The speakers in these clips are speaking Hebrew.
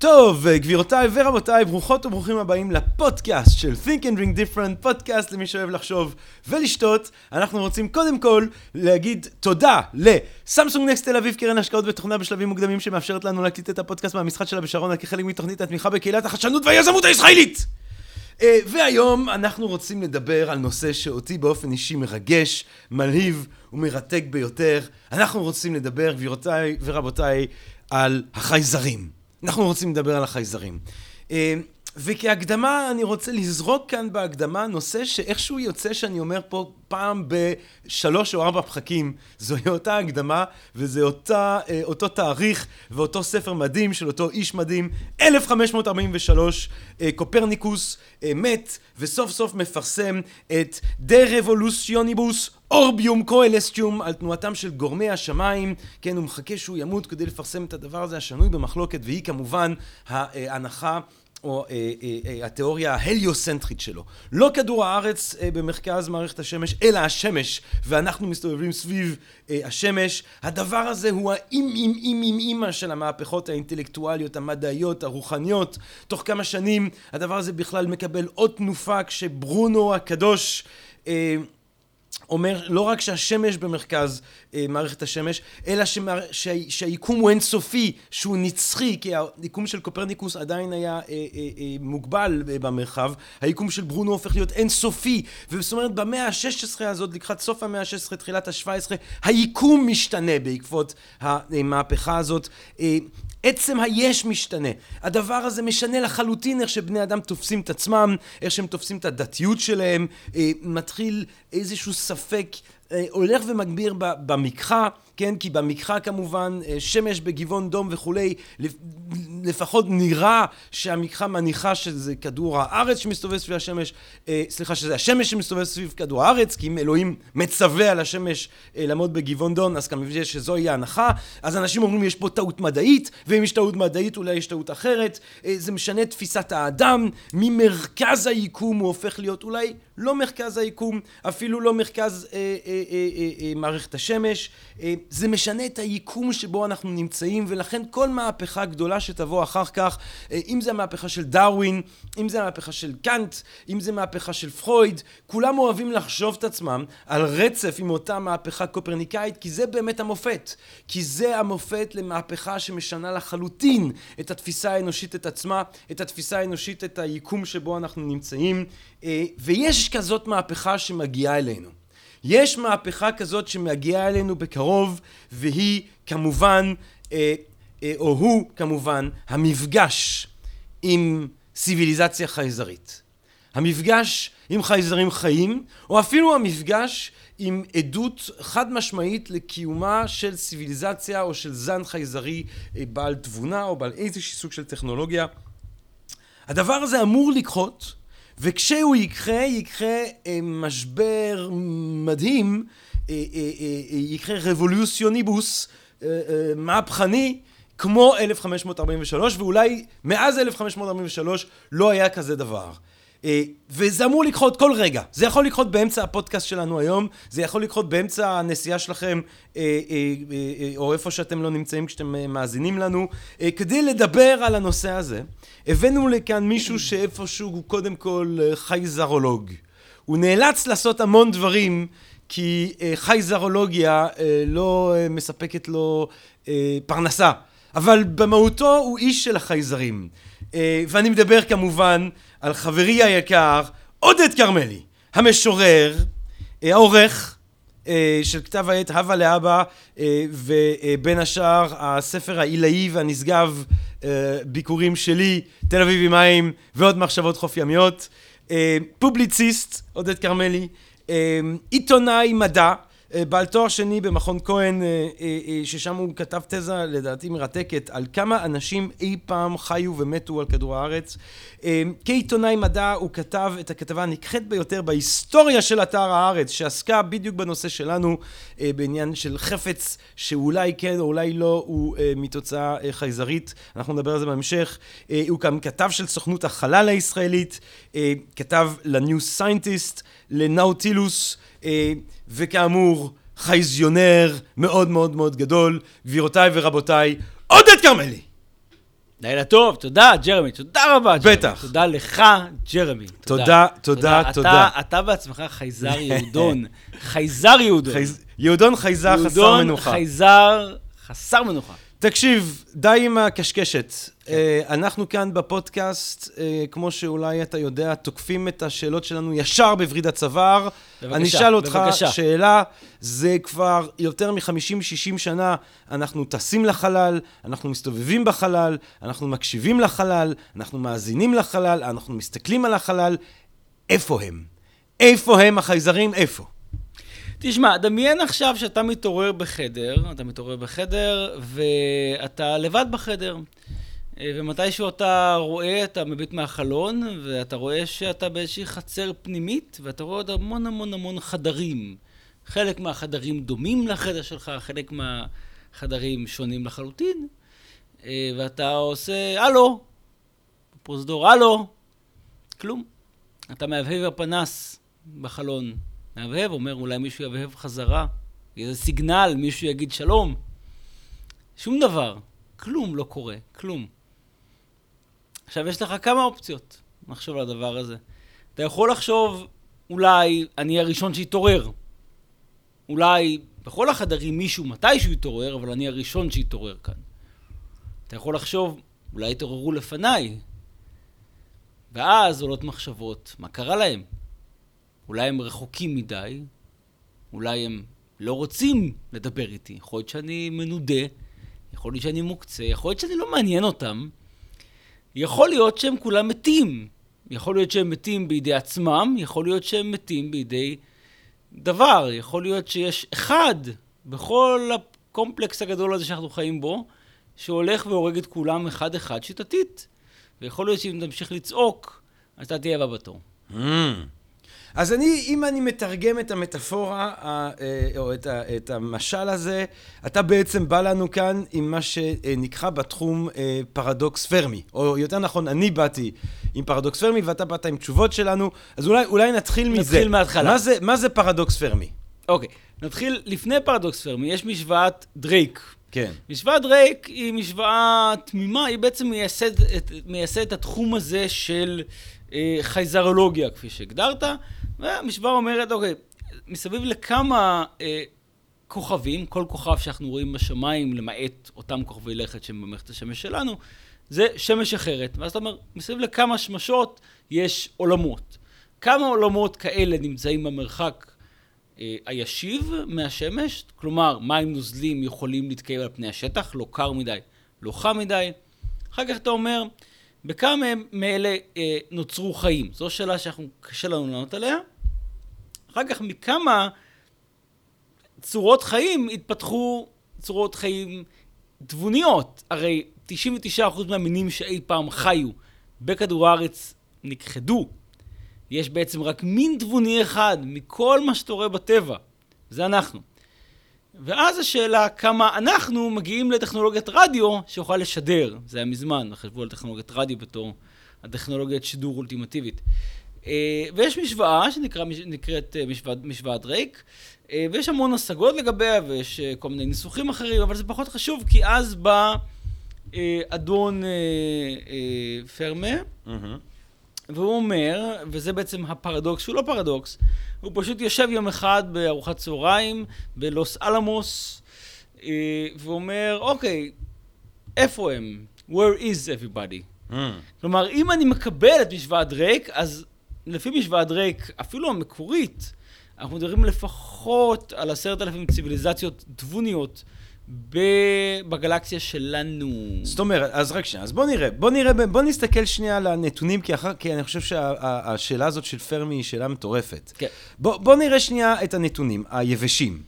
טוב, גבירותיי ורבותיי, ברוכות וברוכים הבאים לפודקאסט של Think and Drink Different, פודקאסט למי שאוהב לחשוב ולשתות. אנחנו רוצים קודם כל להגיד תודה לסמסונג נקסט תל אביב, קרן השקעות ותוכנה בשלבים מוקדמים שמאפשרת לנו להקליט את הפודקאסט מהמשחק שלה בשרונה כחלק מתוכנית התמיכה בקהילת החדשנות והיזמות הישראלית! אה, והיום אנחנו רוצים לדבר על נושא שאותי באופן אישי מרגש, מלהיב ומרתק ביותר. אנחנו רוצים לדבר, גבירותיי ורבותיי, על החייזרים. אנחנו רוצים לדבר על החייזרים. אה, וכהקדמה אני רוצה לזרוק כאן בהקדמה נושא שאיכשהו יוצא שאני אומר פה פעם בשלוש או ארבע פחקים. זוהי אותה הקדמה וזה אותה, אה, אותו תאריך ואותו ספר מדהים של אותו איש מדהים. 1543 אה, קופרניקוס מת וסוף סוף מפרסם את דה רבולוציוניבוס אורביום קואלסטיום על תנועתם של גורמי השמיים, כן, הוא מחכה שהוא ימות כדי לפרסם את הדבר הזה השנוי במחלוקת, והיא כמובן ההנחה או אה, אה, אה, התיאוריה ההליוסנטרית שלו. לא כדור הארץ אה, במרכז מערכת השמש, אלא השמש, ואנחנו מסתובבים סביב אה, השמש. הדבר הזה הוא האם אם אם אם אימא של המהפכות האינטלקטואליות, המדעיות, הרוחניות. תוך כמה שנים הדבר הזה בכלל מקבל עוד תנופה כשברונו הקדוש אה, אומר לא רק שהשמש במרכז אה, מערכת השמש, אלא שמה, שה, שהיקום הוא אינסופי, שהוא נצחי, כי היקום של קופרניקוס עדיין היה אה, אה, אה, מוגבל אה, במרחב, היקום של ברונו הופך להיות אינסופי, וזאת אומרת במאה ה-16 הזאת, לקראת סוף המאה ה-16, תחילת ה-17, היקום משתנה בעקבות המהפכה הזאת. אה, עצם היש משתנה. הדבר הזה משנה לחלוטין איך שבני אדם תופסים את עצמם, איך שהם תופסים את הדתיות שלהם, אה, מתחיל איזשהו ספק אה, הולך ומגביר במקחה, כן? כי במקחה כמובן אה, שמש בגבעון דום וכולי, לפחות נראה שהמקחה מניחה שזה כדור הארץ שמסתובב סביב השמש, אה, סליחה, שזה השמש שמסתובב סביב כדור הארץ, כי אם אלוהים מצווה על השמש לעמוד בגבעון דום, אז כמובן שזוהי ההנחה. אז אנשים אומרים יש פה טעות מדעית, ואם יש טעות מדעית אולי יש טעות אחרת. זה משנה תפיסת האדם, ממרכז היקום הוא הופך להיות אולי לא מרכז היקום, אפילו לא מרכז אה, אה, אה, אה, אה, מערכת השמש, אה, זה משנה את היקום שבו אנחנו נמצאים, ולכן כל מהפכה גדולה שתבוא אחר כך, אה, אם זה המהפכה של דרווין, אם זה המהפכה של קאנט, אם זה מהפכה של פרויד, כולם אוהבים לחשוב את עצמם על רצף עם אותה מהפכה קופרניקאית, כי זה באמת המופת. כי זה המופת למהפכה שמשנה לחלוטין את התפיסה האנושית את עצמה, את התפיסה האנושית את היקום שבו אנחנו נמצאים, אה, ויש כזאת מהפכה שמגיעה אלינו. יש מהפכה כזאת שמגיעה אלינו בקרוב, והיא כמובן, אה, אה, או הוא כמובן, המפגש עם ציוויליזציה חייזרית. המפגש עם חייזרים חיים, או אפילו המפגש עם עדות חד משמעית לקיומה של ציוויליזציה או של זן חייזרי בעל תבונה או בעל איזשהו סוג של טכנולוגיה. הדבר הזה אמור לקחות וכשהוא יקרה, יקרה אה, משבר מדהים, אה, אה, יקרה רבולוציוניבוס מהפכני כמו 1543 ואולי מאז 1543 לא היה כזה דבר. אה, וזה אמור לקחות כל רגע. זה יכול לקחות באמצע הפודקאסט שלנו היום, זה יכול לקחות באמצע הנסיעה שלכם, אה, אה, או איפה שאתם לא נמצאים כשאתם מאזינים לנו. כדי לדבר על הנושא הזה, הבאנו לכאן מישהו שאיפשהו הוא קודם כל חייזרולוג. הוא נאלץ לעשות המון דברים, כי חייזרולוגיה לא מספקת לו פרנסה. אבל במהותו הוא איש של החייזרים. ואני מדבר כמובן על חברי היקר עודד כרמלי, המשורר, אה, העורך אה, של כתב העת הווה לאבא אה, ובין השאר הספר העילאי והנשגב ביקורים שלי, תל אביב עם מים ועוד מחשבות חוף ימיות, פובליציסט עודד כרמלי, עיתונאי מדע אה, בעל תואר שני במכון כהן, אה, אה, ששם הוא כתב תזה לדעתי מרתקת על כמה אנשים אי פעם חיו ומתו על כדור הארץ. כעיתונאי מדע הוא כתב את הכתבה הנכחת ביותר בהיסטוריה של אתר הארץ, שעסקה בדיוק בנושא שלנו, בעניין של חפץ שאולי כן או אולי לא הוא מתוצאה חייזרית, אנחנו נדבר על זה בהמשך. הוא גם כתב של סוכנות החלל הישראלית, כתב ל New Scientist, ל Nautilus, וכאמור, חייזיונר מאוד מאוד מאוד גדול. גבירותיי ורבותיי, עודד כרמלי! לילה טוב, תודה, ג'רמי, תודה רבה, ג'רמי. בטח. תודה לך, ג'רמי. תודה, תודה, תודה. תודה. אתה, אתה בעצמך חייזר יהודון. חייזר יהודון. חייז... יהודון חייזר חסר מנוחה. יהודון חייזר חסר מנוחה. תקשיב, די עם הקשקשת. כן. Uh, אנחנו כאן בפודקאסט, uh, כמו שאולי אתה יודע, תוקפים את השאלות שלנו ישר בווריד הצוואר. בבקשה, אני אשאל אותך בבקשה. שאלה, זה כבר יותר מ-50-60 שנה, אנחנו טסים לחלל, אנחנו מסתובבים בחלל, אנחנו מקשיבים לחלל, אנחנו מאזינים לחלל, אנחנו מסתכלים על החלל. איפה הם? איפה הם החייזרים? איפה? תשמע, דמיין עכשיו שאתה מתעורר בחדר, אתה מתעורר בחדר ואתה לבד בחדר. אה, ומתישהו אתה רואה, אתה מביט מהחלון, ואתה רואה שאתה באיזושהי חצר פנימית, ואתה רואה עוד המון המון המון חדרים. חלק מהחדרים דומים לחדר שלך, חלק מהחדרים שונים לחלוטין, אה, ואתה עושה, הלו, פרוזדור, הלו, כלום. אתה מהבהב הפנס בחלון. מהבהב, אומר אולי מישהו יבהב חזרה, איזה סיגנל, מישהו יגיד שלום. שום דבר, כלום לא קורה, כלום. עכשיו, יש לך כמה אופציות לחשוב על הדבר הזה. אתה יכול לחשוב, אולי אני הראשון שיתעורר. אולי בכל החדרים מישהו מתישהו יתעורר, אבל אני הראשון שיתעורר כאן. אתה יכול לחשוב, אולי יתעוררו לפניי. ואז עולות מחשבות, מה קרה להם? אולי הם רחוקים מדי, אולי הם לא רוצים לדבר איתי, יכול להיות שאני מנודה, יכול להיות שאני מוקצה, יכול להיות שאני לא מעניין אותם, יכול להיות שהם כולם מתים. יכול להיות שהם מתים בידי עצמם, יכול להיות שהם מתים בידי דבר, יכול להיות שיש אחד בכל הקומפלקס הגדול הזה שאנחנו חיים בו, שהולך והורג את כולם אחד-אחד שיטתית. ויכול להיות שאם תמשיך לצעוק, אתה תהיה הבא בתור. אמ. אז אני, אם אני מתרגם את המטאפורה, אה, או את, את המשל הזה, אתה בעצם בא לנו כאן עם מה שנקרא בתחום אה, פרדוקס פרמי. או יותר נכון, אני באתי עם פרדוקס פרמי, ואתה באת עם תשובות שלנו, אז אולי, אולי נתחיל מזה. נתחיל מההתחלה. מה זה, מה זה פרדוקס פרמי? אוקיי, נתחיל, לפני פרדוקס פרמי, יש משוואת דרייק. כן. משוואת דרייק היא משוואה תמימה, היא בעצם מייסדת מייסד את התחום הזה של אה, חייזרולוגיה, כפי שהגדרת. והמשוואה אומרת, אוקיי, מסביב לכמה אה, כוכבים, כל כוכב שאנחנו רואים בשמיים, למעט אותם כוכבי לכת שהם במערכת השמש שלנו, זה שמש אחרת. ואז אתה אומר, מסביב לכמה שמשות יש עולמות. כמה עולמות כאלה נמצאים במרחק אה, הישיב מהשמש, כלומר, מים נוזלים יכולים להתקיים על פני השטח, לא קר מדי, לא חם מדי. אחר כך אתה אומר, בכמה מאלה אה, נוצרו חיים? זו שאלה שאנחנו, קשה לנו לענות עליה. אחר כך מכמה צורות חיים התפתחו צורות חיים תבוניות. הרי 99% מהמינים שאי פעם חיו בכדור הארץ נכחדו. יש בעצם רק מין תבוני אחד מכל מה שאתה רואה בטבע. זה אנחנו. ואז השאלה כמה אנחנו מגיעים לטכנולוגיית רדיו שיוכל לשדר. זה היה מזמן, חשבו על טכנולוגיית רדיו בתור הטכנולוגיית שידור אולטימטיבית. אה, ויש משוואה שנקראת אה, משוואת, משוואת רייק, אה, ויש המון השגות לגביה, ויש כל מיני ניסוחים אחרים, אבל זה פחות חשוב, כי אז בא אדון פרמה, mm-hmm. והוא אומר, וזה בעצם הפרדוקס, שהוא לא פרדוקס, הוא פשוט יושב יום אחד בארוחת צהריים בלוס אלמוס, ואומר, אוקיי, איפה הם? Where is everybody? Mm. כלומר, אם אני מקבל את משוואת דרייק, אז לפי משוואת דרייק, אפילו המקורית, אנחנו מדברים לפחות על עשרת אלפים ציוויליזציות תבוניות בגלקסיה שלנו. זאת אומרת, אז רק שנייה, אז בוא נראה, בוא נראה, בוא נסתכל שנייה על הנתונים, כי, אחר, כי אני חושב שהשאלה שה, הזאת של פרמי היא שאלה מטורפת. כן. בוא, בוא נראה שנייה את הנתונים היבשים.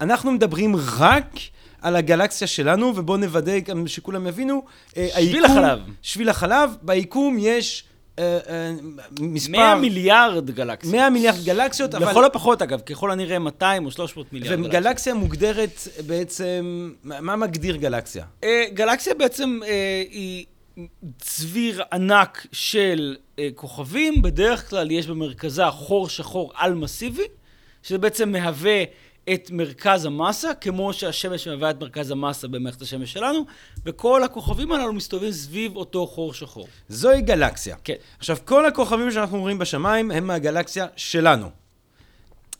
אנחנו מדברים רק על הגלקסיה שלנו, ובואו נוודא גם שכולם יבינו. אה, שביל היקום- החלב. שביל החלב, ביקום יש אה, אה, מספר... 100 מיליארד גלקסיות. 100 מיליארד גלקסיות, אבל... לכל הפחות, אגב, ככל הנראה 200 או 300 מיליארד גלקסיות. וגלקסיה מוגדרת בעצם, מה מגדיר גלקסיה? אה, גלקסיה בעצם היא צביר ענק של אה, כוכבים, בדרך כלל יש במרכזה חור שחור על-מסיבי, שזה בעצם מהווה את מרכז המסה, כמו שהשמש מהווה את מרכז המסה במערכת השמש שלנו, וכל הכוכבים הללו מסתובבים סביב אותו חור שחור. זוהי גלקסיה. כן. עכשיו, כל הכוכבים שאנחנו רואים בשמיים הם מהגלקסיה שלנו.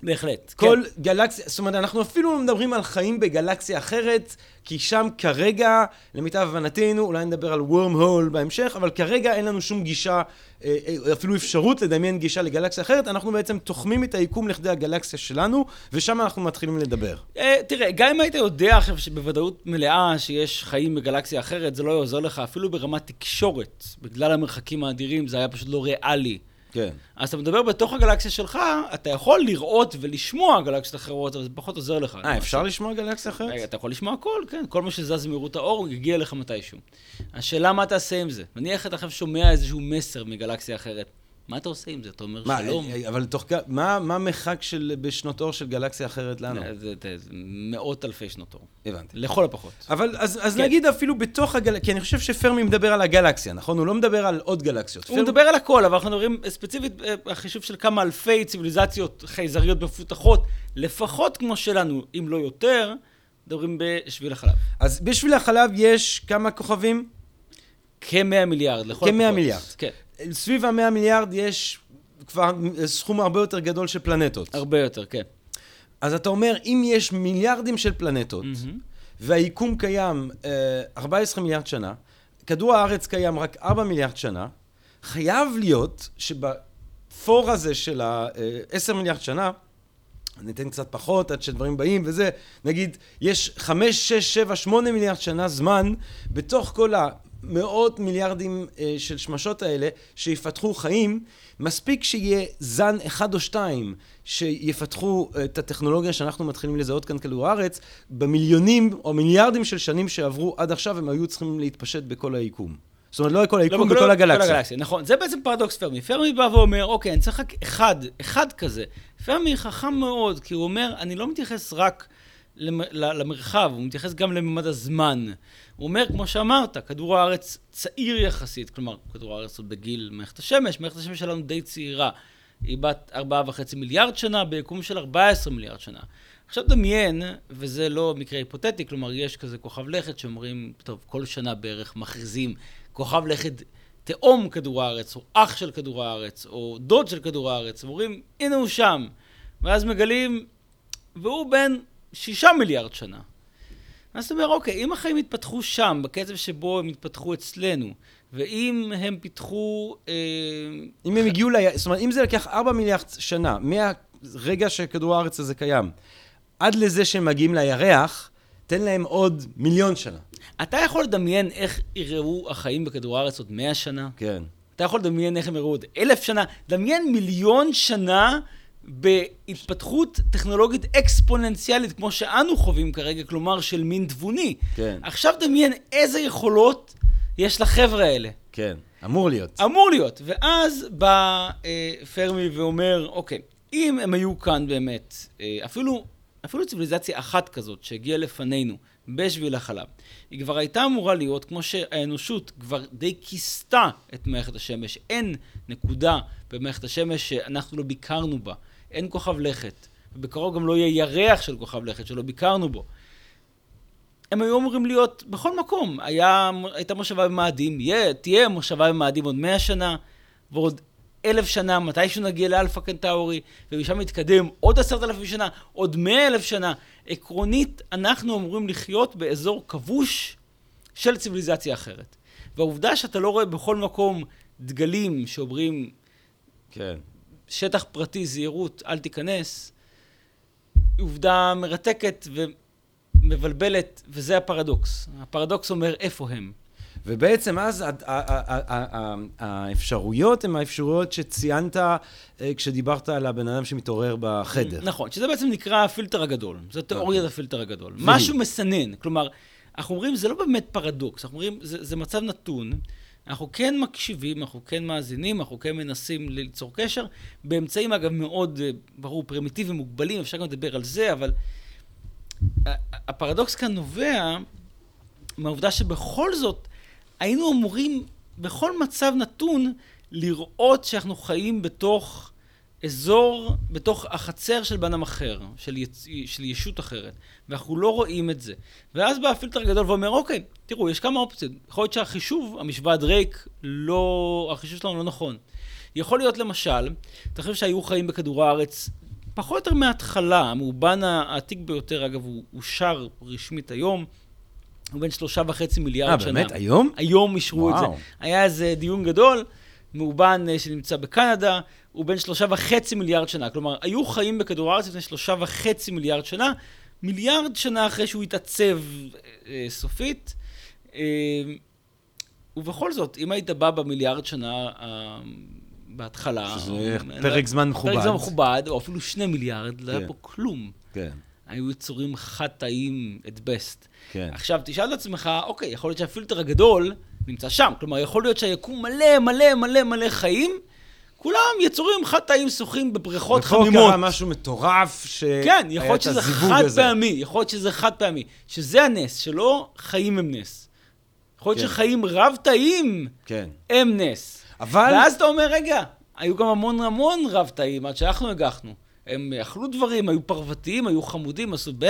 בהחלט. כל גלקסיה, זאת אומרת, אנחנו אפילו לא מדברים על חיים בגלקסיה אחרת, כי שם כרגע, למיטב הבנתנו, אולי נדבר על worm hole בהמשך, אבל כרגע אין לנו שום גישה, אה, אה, אפילו אפשרות לדמיין גישה לגלקסיה אחרת, אנחנו בעצם תוחמים את היקום לכדי הגלקסיה שלנו, ושם אנחנו מתחילים לדבר. אה, תראה, גם אם היית יודע עכשיו שבוודאות מלאה שיש חיים בגלקסיה אחרת, זה לא יעזור לך אפילו ברמת תקשורת. בגלל המרחקים האדירים זה היה פשוט לא ריאלי. כן. אז אתה מדבר בתוך הגלקסיה שלך, אתה יכול לראות ולשמוע גלקסיות אחרות, אבל זה פחות עוזר לך. אה, אפשר לשמוע גלקסיה אחרת? רגע, אתה יכול לשמוע הכל, כן, כל מה שזז במהירות האור יגיע אליך מתישהו. השאלה מה תעשה עם זה. נניח אתה עכשיו שומע איזשהו מסר מגלקסיה אחרת. מה אתה עושה עם זה? אתה אומר מה, שלום. אה, אבל תוך כ... מה מה המרחק של בשנות אור של גלקסיה אחרת לנו? זה- זה- זה- מאות אלפי שנות אור. הבנתי. לכל הפחות. אבל אז, אז כן. נגיד אפילו בתוך הגלקסיה, כי אני חושב שפרמי מדבר על הגלקסיה, נכון? הוא לא מדבר על עוד גלקסיות. הוא פר- מדבר על הכל, אבל אנחנו מדברים ספציפית אה, החישוב של כמה אלפי ציוויליזציות חייזריות מפותחות, לפחות כמו שלנו, אם לא יותר, מדברים בשביל החלב. אז בשביל החלב יש כמה כוכבים? כ-100 מיליארד, לכל כ-100 הפחות. מיליארד. כן, סביב ה-100 מיליארד יש כבר סכום הרבה יותר גדול של פלנטות. הרבה יותר, כן. אז אתה אומר, אם יש מיליארדים של פלנטות, מהמם. והיקום קיים אה, 14 מיליארד שנה, כדור הארץ קיים רק 4 מיליארד שנה, חייב להיות שבפור הזה של ה-10 מיליארד שנה, אני אתן קצת פחות עד שדברים באים וזה, נגיד, יש 5, 6, 7, 8 מיליארד שנה זמן בתוך כל המאות מיליארדים אה, של שמשות האלה שיפתחו חיים, מספיק שיהיה זן אחד או שתיים שיפתחו אה, את הטכנולוגיה שאנחנו מתחילים לזהות כאן כדור הארץ, במיליונים או מיליארדים של שנים שעברו עד עכשיו הם היו צריכים להתפשט בכל היקום. זאת אומרת, לא בכל היקום, לא, בכל לא, הגלקסיה. כל הגלקסיה. נכון, זה בעצם פרדוקס פרמי. פרמי בא ואומר, אוקיי, אני צריך רק אחד, אחד כזה. פרמי חכם מאוד, כי הוא אומר, אני לא מתייחס רק למרחב, הוא מתייחס גם לממד הזמן. הוא אומר, כמו שאמרת, כדור הארץ צעיר יחסית, כלומר, כדור הארץ עוד בגיל מערכת השמש, מערכת השמש שלנו די צעירה. היא בת 4.5 מיליארד שנה, ביקום של 14 מיליארד שנה. עכשיו דמיין, וזה לא מקרה היפותטי, כלומר, יש כזה כוכב לכת שאומרים, טוב, כל שנה בערך מכריזים כוכב לכת תאום כדור הארץ, או אח של כדור הארץ, או דוד של כדור הארץ, ואומרים, הנה הוא שם. ואז מגלים, והוא בן שישה מיליארד שנה. אז אתה אומר, אוקיי, אם החיים יתפתחו שם, בקצב שבו הם יתפתחו אצלנו, ואם הם פיתחו... אה, אם הם הגיעו, ל... זאת אומרת, אם זה לקח 4 מיליארד שנה, מהרגע שכדור הארץ הזה קיים, עד לזה שהם מגיעים לירח, תן להם עוד מיליון שנה. אתה יכול לדמיין איך יראו החיים בכדור הארץ עוד מאה שנה? כן. אתה יכול לדמיין איך הם יראו עוד אלף שנה? דמיין מיליון שנה בהתפתחות טכנולוגית אקספוננציאלית, כמו שאנו חווים כרגע, כלומר של מין תבוני. כן. עכשיו דמיין איזה יכולות יש לחבר'ה האלה. כן, אמור להיות. אמור להיות. ואז בא אה, פרמי ואומר, אוקיי, אם הם היו כאן באמת, אה, אפילו, אפילו ציוויליזציה אחת כזאת שהגיעה לפנינו בשביל החלב, היא כבר הייתה אמורה להיות, כמו שהאנושות כבר די כיסתה את מערכת השמש. אין נקודה במערכת השמש שאנחנו לא ביקרנו בה. אין כוכב לכת. ובקרוב גם לא יהיה ירח של כוכב לכת שלא ביקרנו בו. הם היו אמורים להיות בכל מקום. היה, הייתה מושבה במאדים, יהיה, תהיה מושבה במאדים עוד מאה שנה, ועוד אלף שנה, מתישהו נגיע לאלפא קנטאורי, ומשם נתקדם עוד עשרת אלפים שנה, עוד מאה אלף שנה. עקרונית, אנחנו אמורים לחיות באזור כבוש של ציוויליזציה אחרת. והעובדה שאתה לא רואה בכל מקום דגלים שאומרים, כן. שטח פרטי, זהירות, אל תיכנס, היא עובדה מרתקת ומבלבלת, וזה הפרדוקס. הפרדוקס אומר איפה הם. ובעצם אז האפשרויות הן האפשרויות שציינת אה, כשדיברת על הבן אדם שמתעורר בחדר. נכון, שזה בעצם נקרא הפילטר הגדול. זו תיאוריית אוקיי. הפילטר הגדול. משהו מסנן. כלומר, אנחנו אומרים, זה לא באמת פרדוקס, אנחנו אומרים, זה, זה מצב נתון. אנחנו כן מקשיבים, אנחנו כן מאזינים, אנחנו כן מנסים ליצור קשר, באמצעים, אגב, מאוד, אה, ברור, פרימיטיביים, מוגבלים, אפשר גם לדבר על זה, אבל הפרדוקס כאן נובע מהעובדה שבכל זאת, היינו אמורים בכל מצב נתון לראות שאנחנו חיים בתוך אזור, בתוך החצר של בן אחר, של, יצ... של ישות אחרת, ואנחנו לא רואים את זה. ואז בא הפילטר הגדול ואומר, אוקיי, תראו, יש כמה אופציות. יכול להיות שהחישוב, המשוואה דרייק, לא... החישוב שלנו לא נכון. יכול להיות למשל, אתה חושב שהיו חיים בכדור הארץ פחות או יותר מההתחלה, המאובן העתיק ביותר, אגב, הוא אושר רשמית היום, הוא בן שלושה וחצי מיליארד אה, שנה. באמת? היום? היום אישרו את זה. היה איזה דיון גדול, מאובן אה, שנמצא בקנדה, הוא בן שלושה וחצי מיליארד שנה. כלומר, היו חיים בכדור הארץ לפני שלושה וחצי מיליארד שנה, מיליארד שנה אחרי שהוא התעצב אה, סופית. אה, ובכל זאת, אם היית בא במיליארד שנה אה, בהתחלה... שזה אה, פרק לא- זמן מכובד. פרק זמן מכובד, או אפילו שני מיליארד, לא היה כן. פה כלום. כן, היו יצורים חד-תאיים את בסט. כן. עכשיו, תשאל את עצמך, אוקיי, יכול להיות שהפילטר הגדול נמצא שם. כלומר, יכול להיות שהיקום מלא מלא מלא מלא חיים, כולם יצורים חד-תאיים שוחים בבריכות ופה חמימות. קרה משהו מטורף, שהיה כן, יכול להיות שזה הזיווג חד הזה. פעמי, יכול להיות שזה חד פעמי. שזה הנס, שלא חיים הם נס. יכול להיות כן. שחיים רב-תאיים כן. הם נס. אבל... ואז אתה אומר, רגע, היו גם המון המון רב-תאים עד שאנחנו הגחנו. הם אכלו דברים, היו פרוותיים, היו חמודים, עשו ב...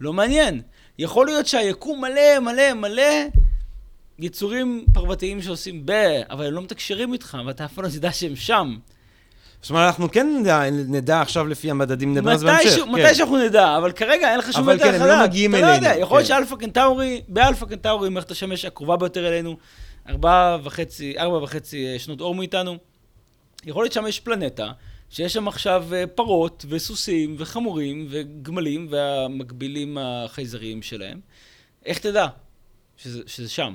לא מעניין. יכול להיות שהיקום מלא מלא מלא יצורים פרוותיים שעושים ב... אבל הם לא מתקשרים איתך, ואתה אף פעם לא תדע שהם שם. זאת אומרת, אנחנו כן נדע, נדע עכשיו לפי המדדים, נדבר על זה בהמשך. מתישהו- כן. מתישהו נדע, אבל כרגע אין לך שום אבל יותר כן, הם לא מגיעים אתה לא יודע, אלינו, יכול להיות כן. שאלפא קנטאורי, באלפא קנטאורי, מערכת השמש הקרובה ביותר אלינו, ארבעה וחצי, ארבע וחצי אה, שנות אור מאיתנו. יכול להיות שם יש פלנטה, שיש שם עכשיו אה, פרות וסוסים וחמורים וגמלים והמקבילים החייזריים שלהם. איך תדע שזה, שזה שם?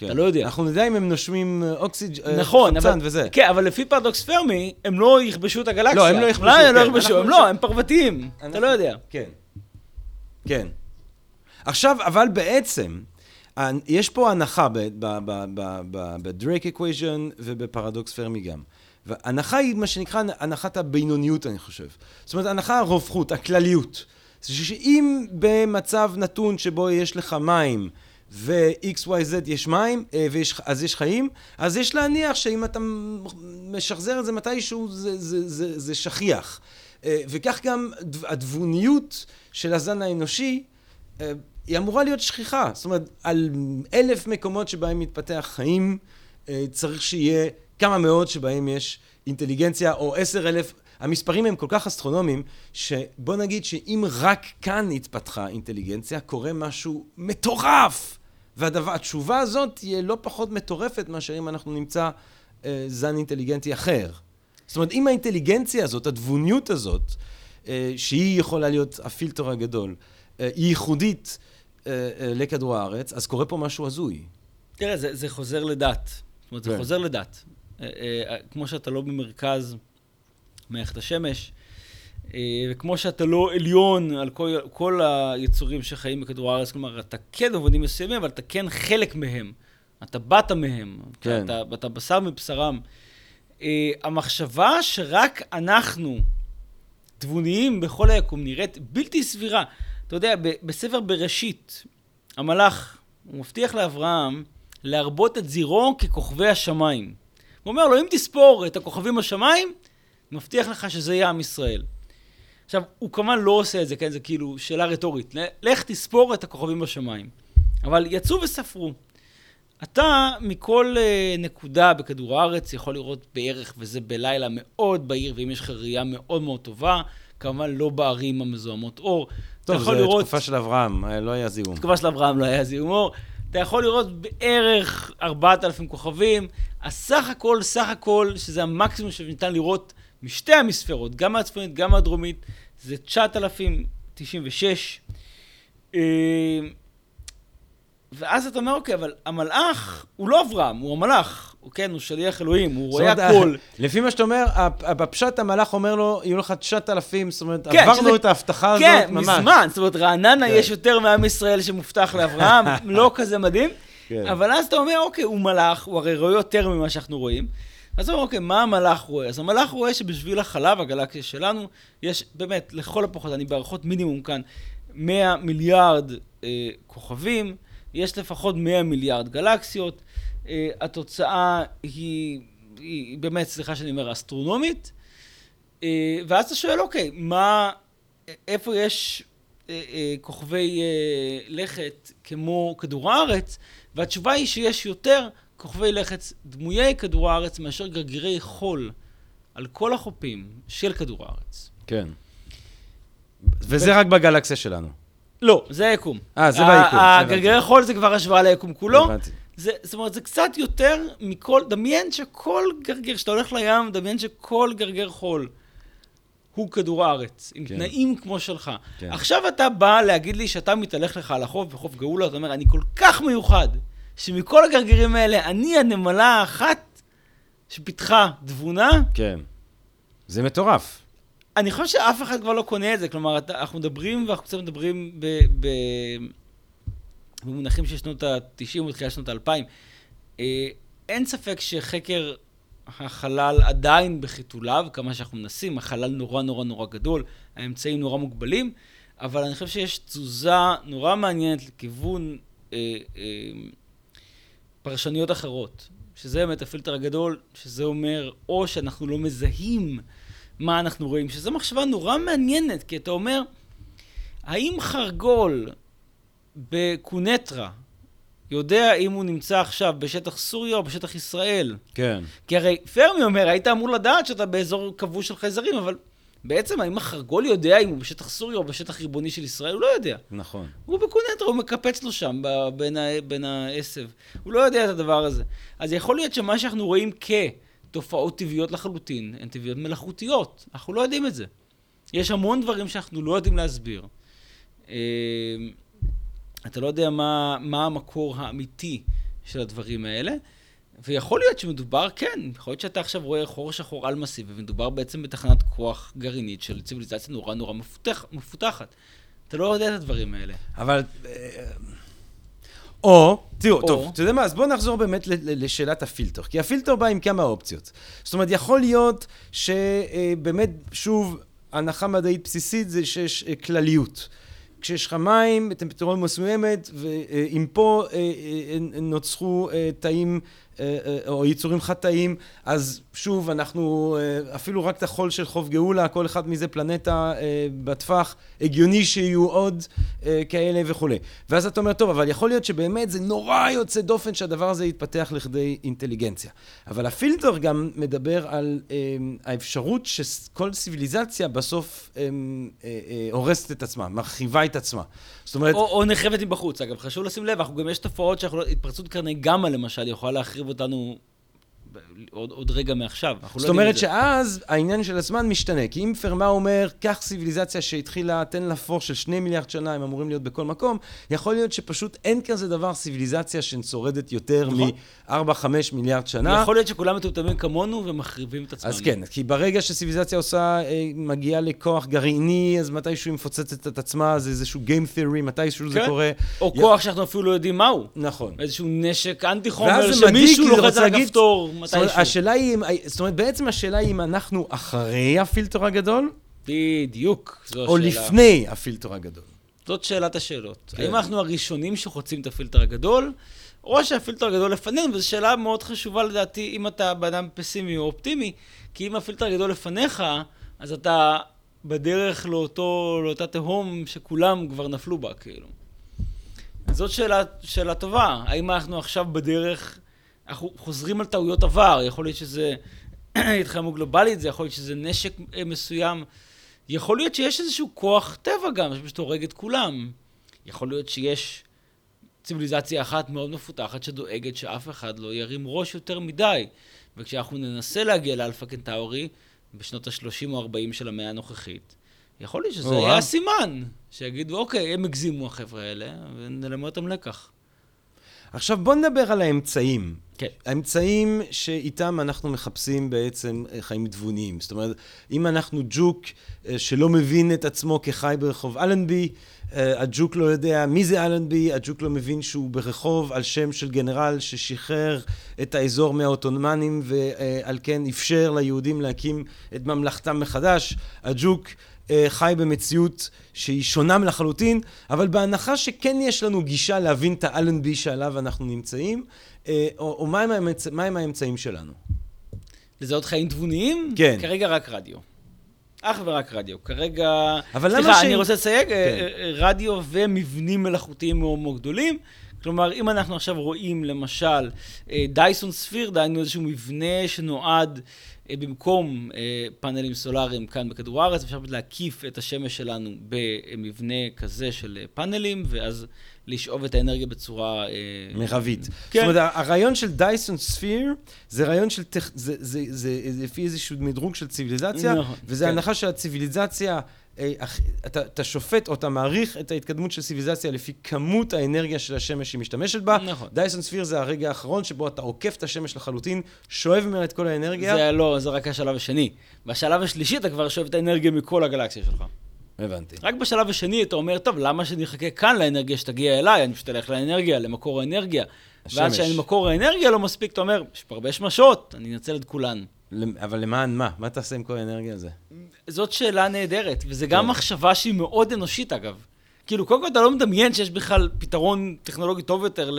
כן. אתה לא יודע. אנחנו נדע אם הם נושמים אה, אוקסיג'... אה, נכון, חמצן אבל... וזה. כן, אבל לפי פרדוקס פרמי, הם לא יכבשו את הגלקסיה. לא, הם לא יכבשו, אולי הם לא כן, יכבשו, הם לא, הם פרוותיים. אתה אנחנו- לא יודע. כן. כן. עכשיו, אבל בעצם, יש פה הנחה ב-Drake equation ובפרדוקס פרמי גם. וההנחה היא מה שנקרא הנחת הבינוניות, אני חושב. זאת אומרת, הנחה הרווחות, הכלליות. זה שאם במצב נתון שבו יש לך מים, ו-XYZ יש מים, אה, ויש, אז יש חיים, אז יש להניח שאם אתה משחזר את זה מתישהו, זה, זה, זה, זה שכיח. אה, וכך גם התבוניות של הזן האנושי, אה, היא אמורה להיות שכיחה. זאת אומרת, על אלף מקומות שבהם מתפתח חיים, צריך שיהיה כמה מאות שבהם יש אינטליגנציה, או עשר אלף. המספרים הם כל כך אסטרונומיים, שבוא נגיד שאם רק כאן התפתחה אינטליגנציה, קורה משהו מטורף. והתשובה הזאת תהיה לא פחות מטורפת מאשר אם אנחנו נמצא אה, זן אינטליגנטי אחר. זאת אומרת, אם האינטליגנציה הזאת, התבוניות הזאת, אה, שהיא יכולה להיות הפילטר הגדול, אה, היא ייחודית אה, אה, לכדור הארץ, אז קורה פה משהו הזוי. תראה, זה, זה חוזר לדת. זאת אומרת, זה כן. חוזר לדת. אה, אה, כמו שאתה לא במרכז מערכת השמש, וכמו שאתה לא עליון על כל, כל היצורים שחיים בכדור הארץ, כלומר, אתה כן עובדים מסוימים, אבל אתה כן חלק מהם. אתה באת מהם. כן. אתה, אתה, בשר מבשרם. אה, המחשבה שרק אנחנו תבוניים בכל היקום נראית בלתי סבירה. אתה יודע, ב- בספר בראשית, המלאך, הוא מבטיח לאברהם להרבות את זירו ככוכבי השמיים. הוא אומר לו, אם תספור את הכוכבים בשמיים, מבטיח לך שזה יהיה עם ישראל. עכשיו, הוא כמובן לא עושה את זה, כן? זה כאילו שאלה רטורית. לך תספור את הכוכבים בשמיים. אבל יצאו וספרו. אתה מכל אה, נקודה בכדור הארץ יכול לראות בערך, וזה בלילה מאוד בהיר, ואם יש לך ראייה מאוד מאוד טובה, כמובן לא בערים המזוהמות אור. טוב, זו לראות... תקופה של אברהם, אה, לא היה זיהום. בתקופה של אברהם לא היה זיהום אור. אתה יכול לראות בערך 4,000 כוכבים. הסך הכל, סך הכל, שזה המקסימום שניתן לראות משתי המספרות, גם מהצפונית, גם מהדרומית, זה 9,096. אה, ואז אתה אומר, אוקיי, אבל המלאך הוא לא אברהם, הוא המלאך. הוא כן, הוא שליח אלוהים, הוא רואה הכל. לפי מה שאתה אומר, בפשט המלאך אומר לו, יהיו לך 9,000, זאת אומרת, כן, עברנו שזה- את ההבטחה הזאת כן, ממש. מזמן. זאת אומרת, רעננה כן. יש יותר מעם ישראל שמובטח לאברהם, לא כזה מדהים. כן. אבל אז אתה אומר, אוקיי, הוא מלאך, הוא הרי רואה יותר ממה שאנחנו רואים. אז אתה אומר, אוקיי, מה המלאך רואה? אז המלאך רואה שבשביל החלב, הגלקסיה שלנו, יש באמת, לכל הפחות, אני בהערכות מינימום כאן, 100 מיליארד אה, כוכבים, יש לפחות 100 מיליארד גלקסיות. אה, התוצאה היא, היא באמת, סליחה שאני אומר, אסטרונומית. אה, ואז אתה שואל, אוקיי, מה, איפה יש אה, אה, כוכבי אה, לכת כמו כדור הארץ? והתשובה היא שיש יותר כוכבי לכת דמויי כדור הארץ מאשר גרגירי חול על כל החופים של כדור הארץ. כן. וזה רק בגלקסיה שלנו. לא, זה היקום. אה, זה ביקום. הגרגירי חול זה כבר השוואה ליקום כולו. הבנתי. זה, זאת אומרת, זה קצת יותר מכל, דמיין שכל גרגר, כשאתה הולך לים, דמיין שכל גרגר חול הוא כדור הארץ, עם כן. תנאים כמו שלך. כן. עכשיו אתה בא להגיד לי שאתה מתהלך לך על החוף, בחוף גאולה, אתה אומר, אני כל כך מיוחד, שמכל הגרגירים האלה, אני הנמלה האחת שפיתחה תבונה, כן. זה מטורף. אני חושב שאף אחד כבר לא קונה את זה. כלומר, אנחנו מדברים, ואנחנו קצת מדברים ב, ב, במונחים של שנות ה-90 ותחילת שנות ה-2000. אה, אין ספק שחקר החלל עדיין בחיתוליו, כמה שאנחנו מנסים, החלל נורא נורא נורא גדול, האמצעים נורא מוגבלים, אבל אני חושב שיש תזוזה נורא מעניינת לכיוון אה, אה, פרשנויות אחרות, שזה באמת הפילטר הגדול, שזה אומר או שאנחנו לא מזהים מה אנחנו רואים, שזו מחשבה נורא מעניינת, כי אתה אומר, האם חרגול בקונטרה יודע אם הוא נמצא עכשיו בשטח סוריה או בשטח ישראל? כן. כי הרי פרמי אומר, היית אמור לדעת שאתה באזור כבוש של חייזרים, אבל בעצם האם החרגול יודע אם הוא בשטח סוריה או בשטח ריבוני של ישראל? הוא לא יודע. נכון. הוא בקונטרה, הוא מקפץ לו שם בין, ה- בין העשב. הוא לא יודע את הדבר הזה. אז יכול להיות שמה שאנחנו רואים כתופעות טבעיות לחלוטין, הן טבעיות מלאכותיות. אנחנו לא יודעים את זה. יש המון דברים שאנחנו לא יודעים להסביר. אה, אתה לא יודע מה, מה המקור האמיתי של הדברים האלה, ויכול להיות שמדובר, כן, יכול להיות שאתה עכשיו רואה חור שחור על מסיבי, ומדובר בעצם בתחנת כוח גרעינית של ציוויליזציה נורא נורא מפותח, מפותחת. אתה לא יודע את הדברים האלה. אבל... אה, או, תראו, או. טוב, אתה יודע מה, אז בואו נחזור באמת לשאלת הפילטר. כי הפילטר בא עם כמה אופציות. זאת אומרת, יכול להיות שבאמת, שוב, הנחה מדעית בסיסית זה שיש אה, כלליות. כשיש לך מים בטמפרטורה מסוימת, ואם פה אה, אה, נוצרו אה, תאים אה, אה, או יצורים חד-תאיים, אז שוב, אנחנו, אה, אפילו רק את החול של חוף גאולה, כל אחד מזה פלנטה אה, בטווח, הגיוני שיהיו עוד אה, כאלה וכולי. ואז אתה אומר, טוב, אבל יכול להיות שבאמת זה נורא יוצא דופן שהדבר הזה יתפתח לכדי אינטליגנציה. אבל הפילטר גם מדבר על אה, האפשרות שכל ציוויליזציה בסוף אה, אה, אה, הורסת את עצמה, מרחיבה את עצמה. זאת אומרת... או, או נחרבת מבחוץ. אגב, חשוב לשים לב, אנחנו גם יש תופעות שאנחנו, התפרצות קרני גמא למשל, יכולה להחריב אותנו ב- עוד, עוד רגע מעכשיו. אנחנו זאת לא אומרת זה. שאז העניין של הזמן משתנה, כי אם פרמה אומר, קח ציוויליזציה שהתחילה, תן לה פור של שני מיליארד שנה, הם אמורים להיות בכל מקום, יכול להיות שפשוט אין כזה דבר ציוויליזציה ששורדת יותר נכון. מ-4-5 מיליארד שנה. יכול להיות שכולם מטומטמים כמונו ומחריבים את עצמם. אז כן, כי ברגע שציוויליזציה עושה, אה, מגיעה לכוח גרעיני, אז מתישהו היא מפוצצת את עצמה, זה איזשהו Game Theory, מתישהו זה כן. קורה. או י- כוח שאנחנו אפילו לא יודעים מהו. נכון. איזשהו נשק אנטי חומר זה שמישהו זה לוחץ על הכפתור מתישהו. השאלה היא, זאת אומרת, בעצם השאלה היא אם אנחנו אחרי הפילטר הגדול, בדיוק. זו או השאלה. לפני הפילטר הגדול. זאת שאלת השאלות. כן. האם אנחנו הראשונים שחוצים את הפילטר הגדול, או שהפילטר הגדול לפנינו, וזו שאלה מאוד חשובה לדעתי, אם אתה בן פסימי או אופטימי, כי אם הפילטר הגדול לפניך, אז אתה בדרך לאותו, לאותה תהום שכולם כבר נפלו בה, כאילו. זאת שאלה, שאלה טובה. האם אנחנו עכשיו בדרך, אנחנו חוזרים על טעויות עבר, יכול להיות שזה התחממות גלובלית, זה יכול להיות שזה נשק אה, מסוים. יכול להיות שיש איזשהו כוח טבע גם, שפשוט הורג את כולם. יכול להיות שיש ציוויליזציה אחת מאוד מפותחת שדואגת שאף אחד לא ירים ראש יותר מדי. וכשאנחנו ננסה להגיע לאלפא קנטאורי, בשנות ה-30 או 40 של המאה הנוכחית, יכול להיות שזה. יהיה הסימן, שיגידו, אוקיי, הם הגזימו החבר'ה האלה, ונלמד אותם לקח. עכשיו בוא נדבר על האמצעים. כן. האמצעים שאיתם אנחנו מחפשים בעצם אה, חיים תבוניים. זאת אומרת, אם אנחנו ג'וק אה, שלא מבין את עצמו כחי ברחוב אלנבי, אה, הג'וק לא יודע מי זה אלנבי, הג'וק לא מבין שהוא ברחוב על שם של גנרל ששחרר את האזור מהעות'מאנים ועל כן אפשר ליהודים להקים את ממלכתם מחדש. הג'וק חי במציאות שהיא שונה לחלוטין, אבל בהנחה שכן יש לנו גישה להבין את האלנבי שעליו אנחנו נמצאים, אה, או, או מהם, האמצ... מהם האמצעים שלנו? לזהות חיים תבוניים? כן. כרגע רק רדיו. אך ורק רדיו. כרגע... אבל למה סליחה, ש- אני רוצה לסייג, כן. אה, אה, רדיו ומבנים מלאכותיים מאוד מאוד גדולים. כלומר, אם אנחנו עכשיו רואים למשל אה, דייסון ספיר, דהיינו איזשהו מבנה שנועד אה, במקום אה, פאנלים סולאריים כאן בכדור הארץ, אפשר להקיף את השמש שלנו במבנה כזה של פאנלים, ואז לשאוב את האנרגיה בצורה... מרבית. כן. זאת אומרת, הרעיון של דייסון ספיר זה רעיון של, טכ... זה, זה, זה, זה לפי איזשהו מדרוג של ציוויליזציה, נכון, וזה כן. הנחה שהציוויליזציה, אתה, אתה שופט או אתה מעריך את ההתקדמות של ציוויליזציה לפי כמות האנרגיה של השמש שהיא משתמשת בה. נכון. דייסון ספיר זה הרגע האחרון שבו אתה עוקף את השמש לחלוטין, שואב ממנה את כל האנרגיה. זה לא, זה רק השלב השני. בשלב השלישי אתה כבר שואב את האנרגיה מכל הגלקסיה שלך. הבנתי. רק בשלב השני אתה אומר, טוב, למה שאני אחכה כאן לאנרגיה שתגיע אליי? אני פשוט אלך לאנרגיה, למקור האנרגיה. ואז השמש. כשאני מקור האנרגיה לא מספיק, אתה אומר, יש פה הרבה שמשות, אני אנצל את כולן. אבל למען מה? מה תעשה עם כל האנרגיה הזו? זאת שאלה נהדרת, וזה גם כן. מחשבה שהיא מאוד אנושית אגב. כאילו, קודם כל אתה לא מדמיין שיש בכלל פתרון טכנולוגי טוב יותר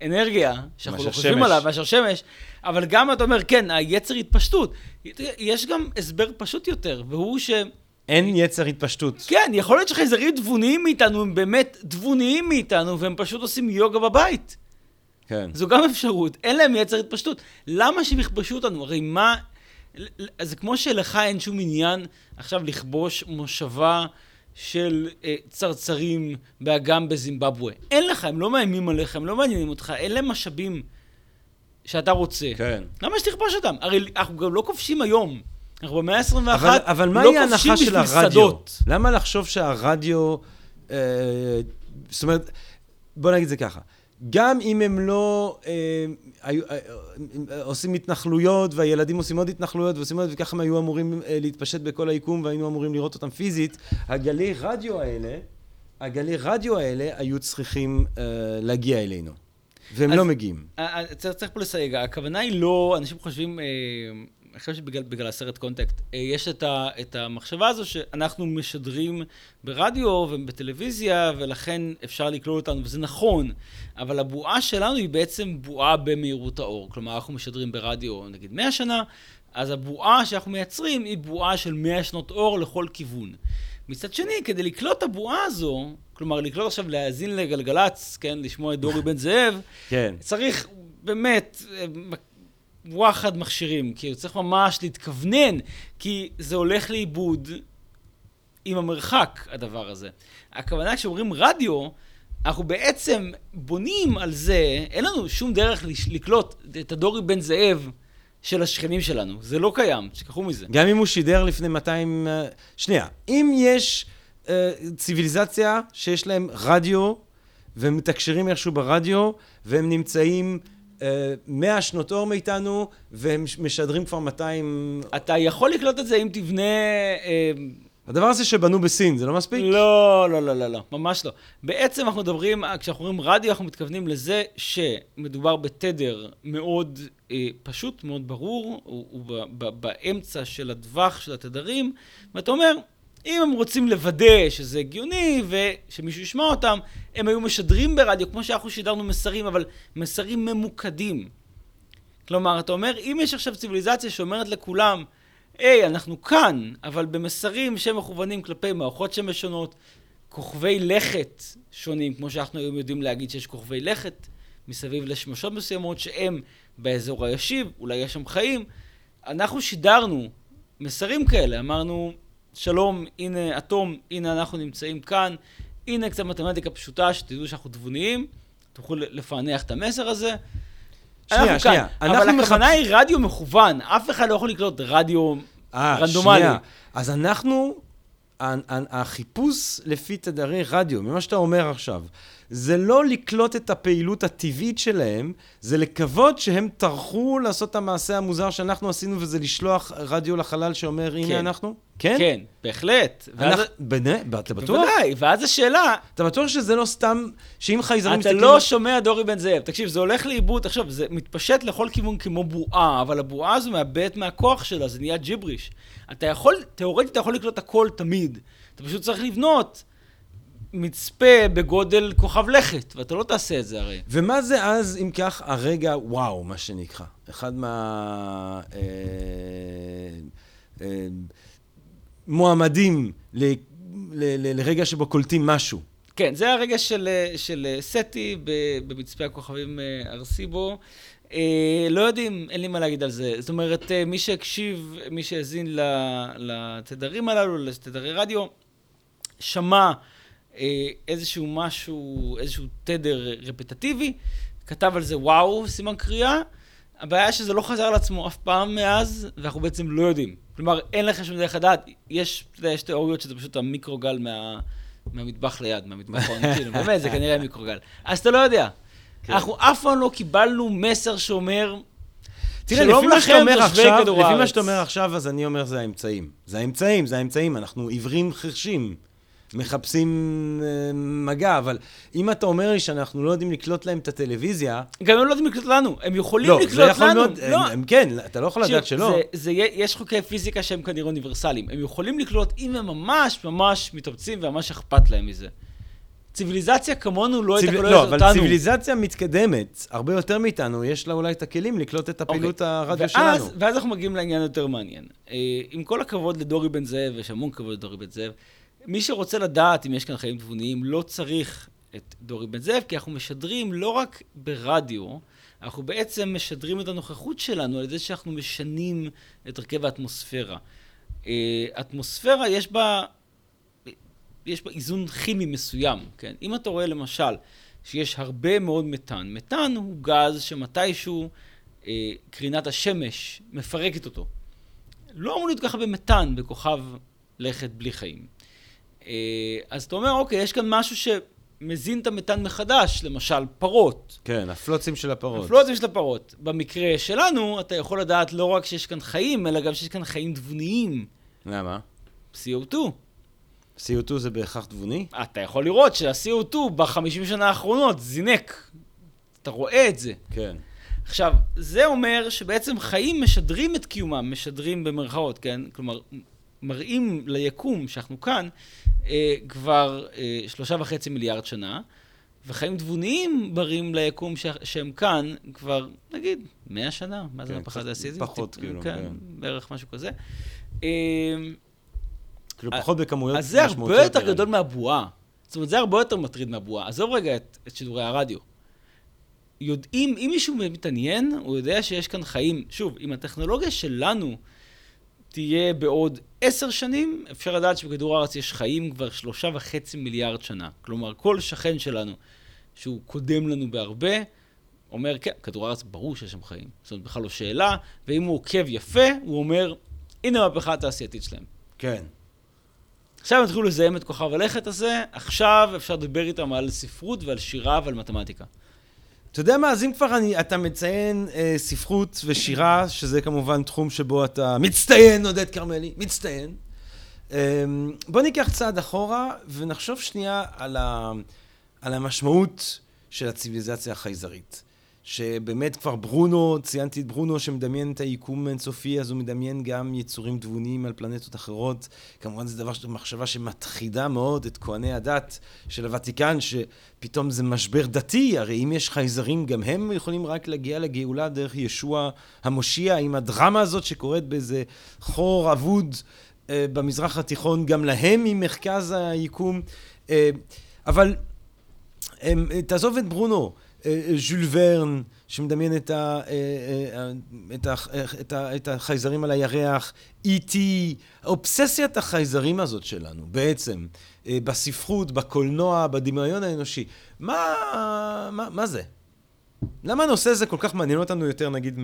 לאנרגיה, שאנחנו לא חושבים. עליו, מאשר שמש, אבל גם אתה אומר, כן, היצר התפשטות. יש גם הסבר פשוט יותר, והוא ש... אין יצר התפשטות. כן, יכול להיות שחייזרים תבוניים מאיתנו, הם באמת תבוניים מאיתנו, והם פשוט עושים יוגה בבית. כן. זו גם אפשרות, אין להם יצר התפשטות. למה שהם יכבשו אותנו? הרי מה... זה כמו שלך אין שום עניין עכשיו לכבוש מושבה של אה, צרצרים באגם בזימבבואה. אין לך, הם לא מאיימים עליך, הם לא מעניינים אותך, אין להם משאבים שאתה רוצה. כן. למה שתכבוש אותם? הרי אנחנו גם לא כובשים היום. אנחנו במאה ה-21, אבל, אבל לא מהי כובשים ההנחה של בשביל הרדיו? שדות. למה לחשוב שהרדיו... אה, זאת אומרת, בוא נגיד זה ככה. גם אם הם לא אה, היו, אה, אה, עושים התנחלויות, והילדים עושים עוד התנחלויות ועושים עוד, וככה הם היו אמורים אה, להתפשט בכל היקום, והיינו אמורים לראות אותם פיזית, הגלי רדיו האלה, הגלי רדיו האלה היו צריכים אה, להגיע אלינו. והם אז- לא מגיעים. אה, אה, צריך, צריך פה לסייג, הכוונה היא לא, אנשים חושבים, אה, אני חושב שבגלל בגלל הסרט קונטקט, אה, יש את, ה, את המחשבה הזו שאנחנו משדרים ברדיו ובטלוויזיה, ולכן אפשר לקלול אותנו, וזה נכון, אבל הבועה שלנו היא בעצם בועה במהירות האור. כלומר, אנחנו משדרים ברדיו נגיד 100 שנה, אז הבועה שאנחנו מייצרים היא בועה של 100 שנות אור לכל כיוון. מצד שני, כדי לקלוט את הבועה הזו, כלומר, לקלוט עכשיו, להאזין לגלגלצ, כן, לשמוע את דורי בן זאב, כן. צריך באמת אה, וואחד מכשירים, כאילו צריך ממש להתכוונן, כי זה הולך לאיבוד עם המרחק, הדבר הזה. הכוונה כשאומרים רדיו, אנחנו בעצם בונים על זה, אין לנו שום דרך לקלוט את הדורי בן זאב של השכנים שלנו, זה לא קיים, תשכחו מזה. גם אם הוא שידר לפני 200... אה, שנייה, אם יש אה, ציוויליזציה שיש להם רדיו, והם מתקשרים איכשהו ברדיו, והם נמצאים 100 שנות אור מאיתנו, והם משדרים כבר 200... אתה יכול לקלוט את זה אם תבנה... אה, הדבר הזה שבנו בסין, זה לא מספיק? לא, לא, לא, לא, לא, ממש לא. בעצם אנחנו מדברים, כשאנחנו אומרים רדיו, אנחנו מתכוונים לזה שמדובר בתדר מאוד אה, פשוט, מאוד ברור, הוא, הוא ב, ב, באמצע של הטווח של התדרים, ואתה אומר, אם הם רוצים לוודא שזה הגיוני ושמישהו ישמע אותם, הם היו משדרים ברדיו, כמו שאנחנו שידרנו מסרים, אבל מסרים ממוקדים. כלומר, אתה אומר, אם יש עכשיו ציוויליזציה שאומרת לכולם, היי, אנחנו כאן, אבל במסרים שמכוונים כלפי מערכות שמש שונות, כוכבי לכת שונים, כמו שאנחנו היום יודעים להגיד שיש כוכבי לכת מסביב לשמשות מסוימות, שהם באזור הישיב, אולי יש שם חיים. אנחנו שידרנו מסרים כאלה, אמרנו, שלום, הנה אטום, הנה אנחנו נמצאים כאן, הנה קצת מתמטיקה פשוטה, שתדעו שאנחנו תבוניים, תוכלו לפענח את המסר הזה. שנייה, אנחנו שנייה. כאן, אבל מחפ- הכוונה היא רדיו מכוון, אף אחד לא יכול לקלוט רדיו אה, רנדומלי. שנייה. אז אנחנו, החיפוש לפי תדרי רדיו, ממה שאתה אומר עכשיו, זה לא לקלוט את הפעילות הטבעית שלהם, זה לקוות שהם טרחו לעשות את המעשה המוזר שאנחנו עשינו, וזה לשלוח רדיו לחלל שאומר, הנה כן. אנחנו? כן? כן, בהחלט. ואז- אנחנו- בנה- אתה בטוח? בוודאי, ואז השאלה, אתה בטוח שזה לא סתם, שאם חייזרים אתה מסתכלים... לא שומע דורי בן זאב. תקשיב, זה הולך לאיבוד, עכשיו, זה מתפשט לכל כיוון כמו בועה, אבל הבועה הזו מאבדת מהכוח שלה, זה נהיה ג'יבריש. אתה יכול, תאורטית אתה יכול לקלוט הכל תמיד. אתה פשוט צריך לבנות מצפה בגודל כוכב לכת, ואתה לא תעשה את זה הרי. ומה זה אז, אם כך, הרגע וואו, מה שנקרא? אחד מה... אה, אה, מועמדים ל, ל, ל, לרגע שבו קולטים משהו. כן, זה הרגע של, של סטי במצפה הכוכבים אה, ארסיבו. אה, לא יודעים, אין לי מה להגיד על זה. זאת אומרת, אה, מי שהקשיב, מי שהאזין לתדרים הללו, לתדרי רדיו, שמע איזשהו משהו, איזשהו תדר רפטטיבי, כתב על זה וואו, סימן קריאה. הבעיה שזה לא חזר על עצמו אף פעם מאז, ואנחנו בעצם לא יודעים. כלומר, אין לך שום דרך לדעת. יש, אתה יודע, יש תיאוריות שזה פשוט המיקרוגל מה, מהמטבח ליד, מהמטבח האוניטין, באמת, זה כנראה מיקרוגל. אז אתה לא יודע. כן. אנחנו אף פעם לא קיבלנו מסר שאומר, תראה, לפי מה שאתה אומר עכשיו, לפי מה. שאתה אומר עכשיו, אז אני אומר זה האמצעים. זה האמצעים, זה האמצעים, אנחנו עיוורים חרשים. מחפשים אה, מגע, אבל אם אתה אומר לי שאנחנו לא יודעים לקלוט להם את הטלוויזיה, גם הם לא יודעים לקלוט לנו, הם יכולים לא, לקלוט יכול לנו. מאוד, לא. הם, הם כן, אתה לא יכול לדעת שלא. זה, זה, יש חוקי פיזיקה שהם כנראה אוניברסליים. הם יכולים לקלוט אם הם ממש ממש מתאמצים וממש אכפת להם מזה. ציוויליזציה כמונו לא הייתה ציב... כוללת לא, אבל אותנו. ציוויליזציה מתקדמת, הרבה יותר מאיתנו, יש לה אולי את הכלים לקלוט את הפעילות אוקיי. הרדיו ואז, שלנו. ואז אנחנו מגיעים לעניין יותר מעניין. אה, עם כל הכבוד לדורי בן זאב, יש המון כבוד לדורי בן זאב, מי שרוצה לדעת אם יש כאן חיים תבוניים, לא צריך את דורי בן זאב, כי אנחנו משדרים לא רק ברדיו, אנחנו בעצם משדרים את הנוכחות שלנו על ידי שאנחנו משנים את הרכב האטמוספירה. אה, אטמוספירה יש בה, יש בה איזון כימי מסוים, כן? אם אתה רואה למשל שיש הרבה מאוד מתאן, מתאן הוא גז שמתישהו אה, קרינת השמש מפרקת אותו. לא אמור להיות ככה במתאן, בכוכב לכת בלי חיים. אה, אז אתה אומר, אוקיי, יש כאן משהו שמזין את המתאן מחדש, למשל פרות. כן, הפלוצים של הפרות. הפלוטים של הפרות. במקרה שלנו, אתה יכול לדעת לא רק שיש כאן חיים, אלא גם שיש כאן חיים תבוניים. למה? CO2. CO2 זה בהכרח תבוני? אתה יכול לראות שה-CO2 בחמישים שנה האחרונות זינק. אתה רואה את זה. כן. עכשיו, זה אומר שבעצם חיים משדרים את קיומם, משדרים במרכאות, כן? כלומר, מראים ליקום שאנחנו כאן אה, כבר אה, שלושה וחצי מיליארד שנה, וחיים תבוניים מראים ליקום ש- שהם כאן כבר, נגיד, מאה שנה, מה זה כן, המהפכה קצת התעשייתית? פחות, כאילו, כן, כן. בערך משהו כזה. אה, כאילו פחות בכמויות אז זה הרבה משמעותיות יותר. גדול מהבועה. זאת אומרת, זה הרבה יותר מטריד מהבועה. עזוב רגע את, את שידורי הרדיו. יודעים, אם מישהו מתעניין, הוא יודע שיש כאן חיים. שוב, אם הטכנולוגיה שלנו תהיה בעוד עשר שנים, אפשר לדעת שבכדור הארץ יש חיים כבר שלושה וחצי מיליארד שנה. כלומר, כל שכן שלנו, שהוא קודם לנו בהרבה, אומר, כן, כדור הארץ ברור שיש שם חיים. זאת אומרת, בכלל לא שאלה, ואם הוא עוקב יפה, הוא אומר, הנה המהפכה התעשייתית שלהם. כן. עכשיו הם התחילו לזהם את כוכב הלכת הזה, עכשיו אפשר לדבר איתם על ספרות ועל שירה ועל מתמטיקה. אתה יודע מה, אז אם כבר אני, אתה מציין אה, ספרות ושירה, שזה כמובן תחום שבו אתה מצטיין, עודד כרמלי, מצטיין. אה, בוא ניקח צעד אחורה ונחשוב שנייה על, ה, על המשמעות של הציוויליזציה החייזרית. שבאמת כבר ברונו, ציינתי את ברונו שמדמיין את היקום האינסופי, אז הוא מדמיין גם יצורים תבוניים על פלנטות אחרות. כמובן זה דבר, מחשבה שמטחידה מאוד את כהני הדת של הוותיקן, שפתאום זה משבר דתי, הרי אם יש חייזרים, גם הם יכולים רק להגיע לגאולה דרך ישוע המושיע, עם הדרמה הזאת שקורית באיזה חור אבוד אה, במזרח התיכון, גם להם ממרכז היקום. אה, אבל אה, תעזוב את ברונו. אה, ז'ול ורן, שמדמיין את, ה, אה, אה, את, ה, את, ה, את החייזרים על הירח, איטי, אובססיית החייזרים הזאת שלנו, בעצם, אה, בספרות, בקולנוע, בדמיון האנושי. מה, מה, מה זה? למה הנושא הזה כל כך מעניין אותנו יותר, נגיד,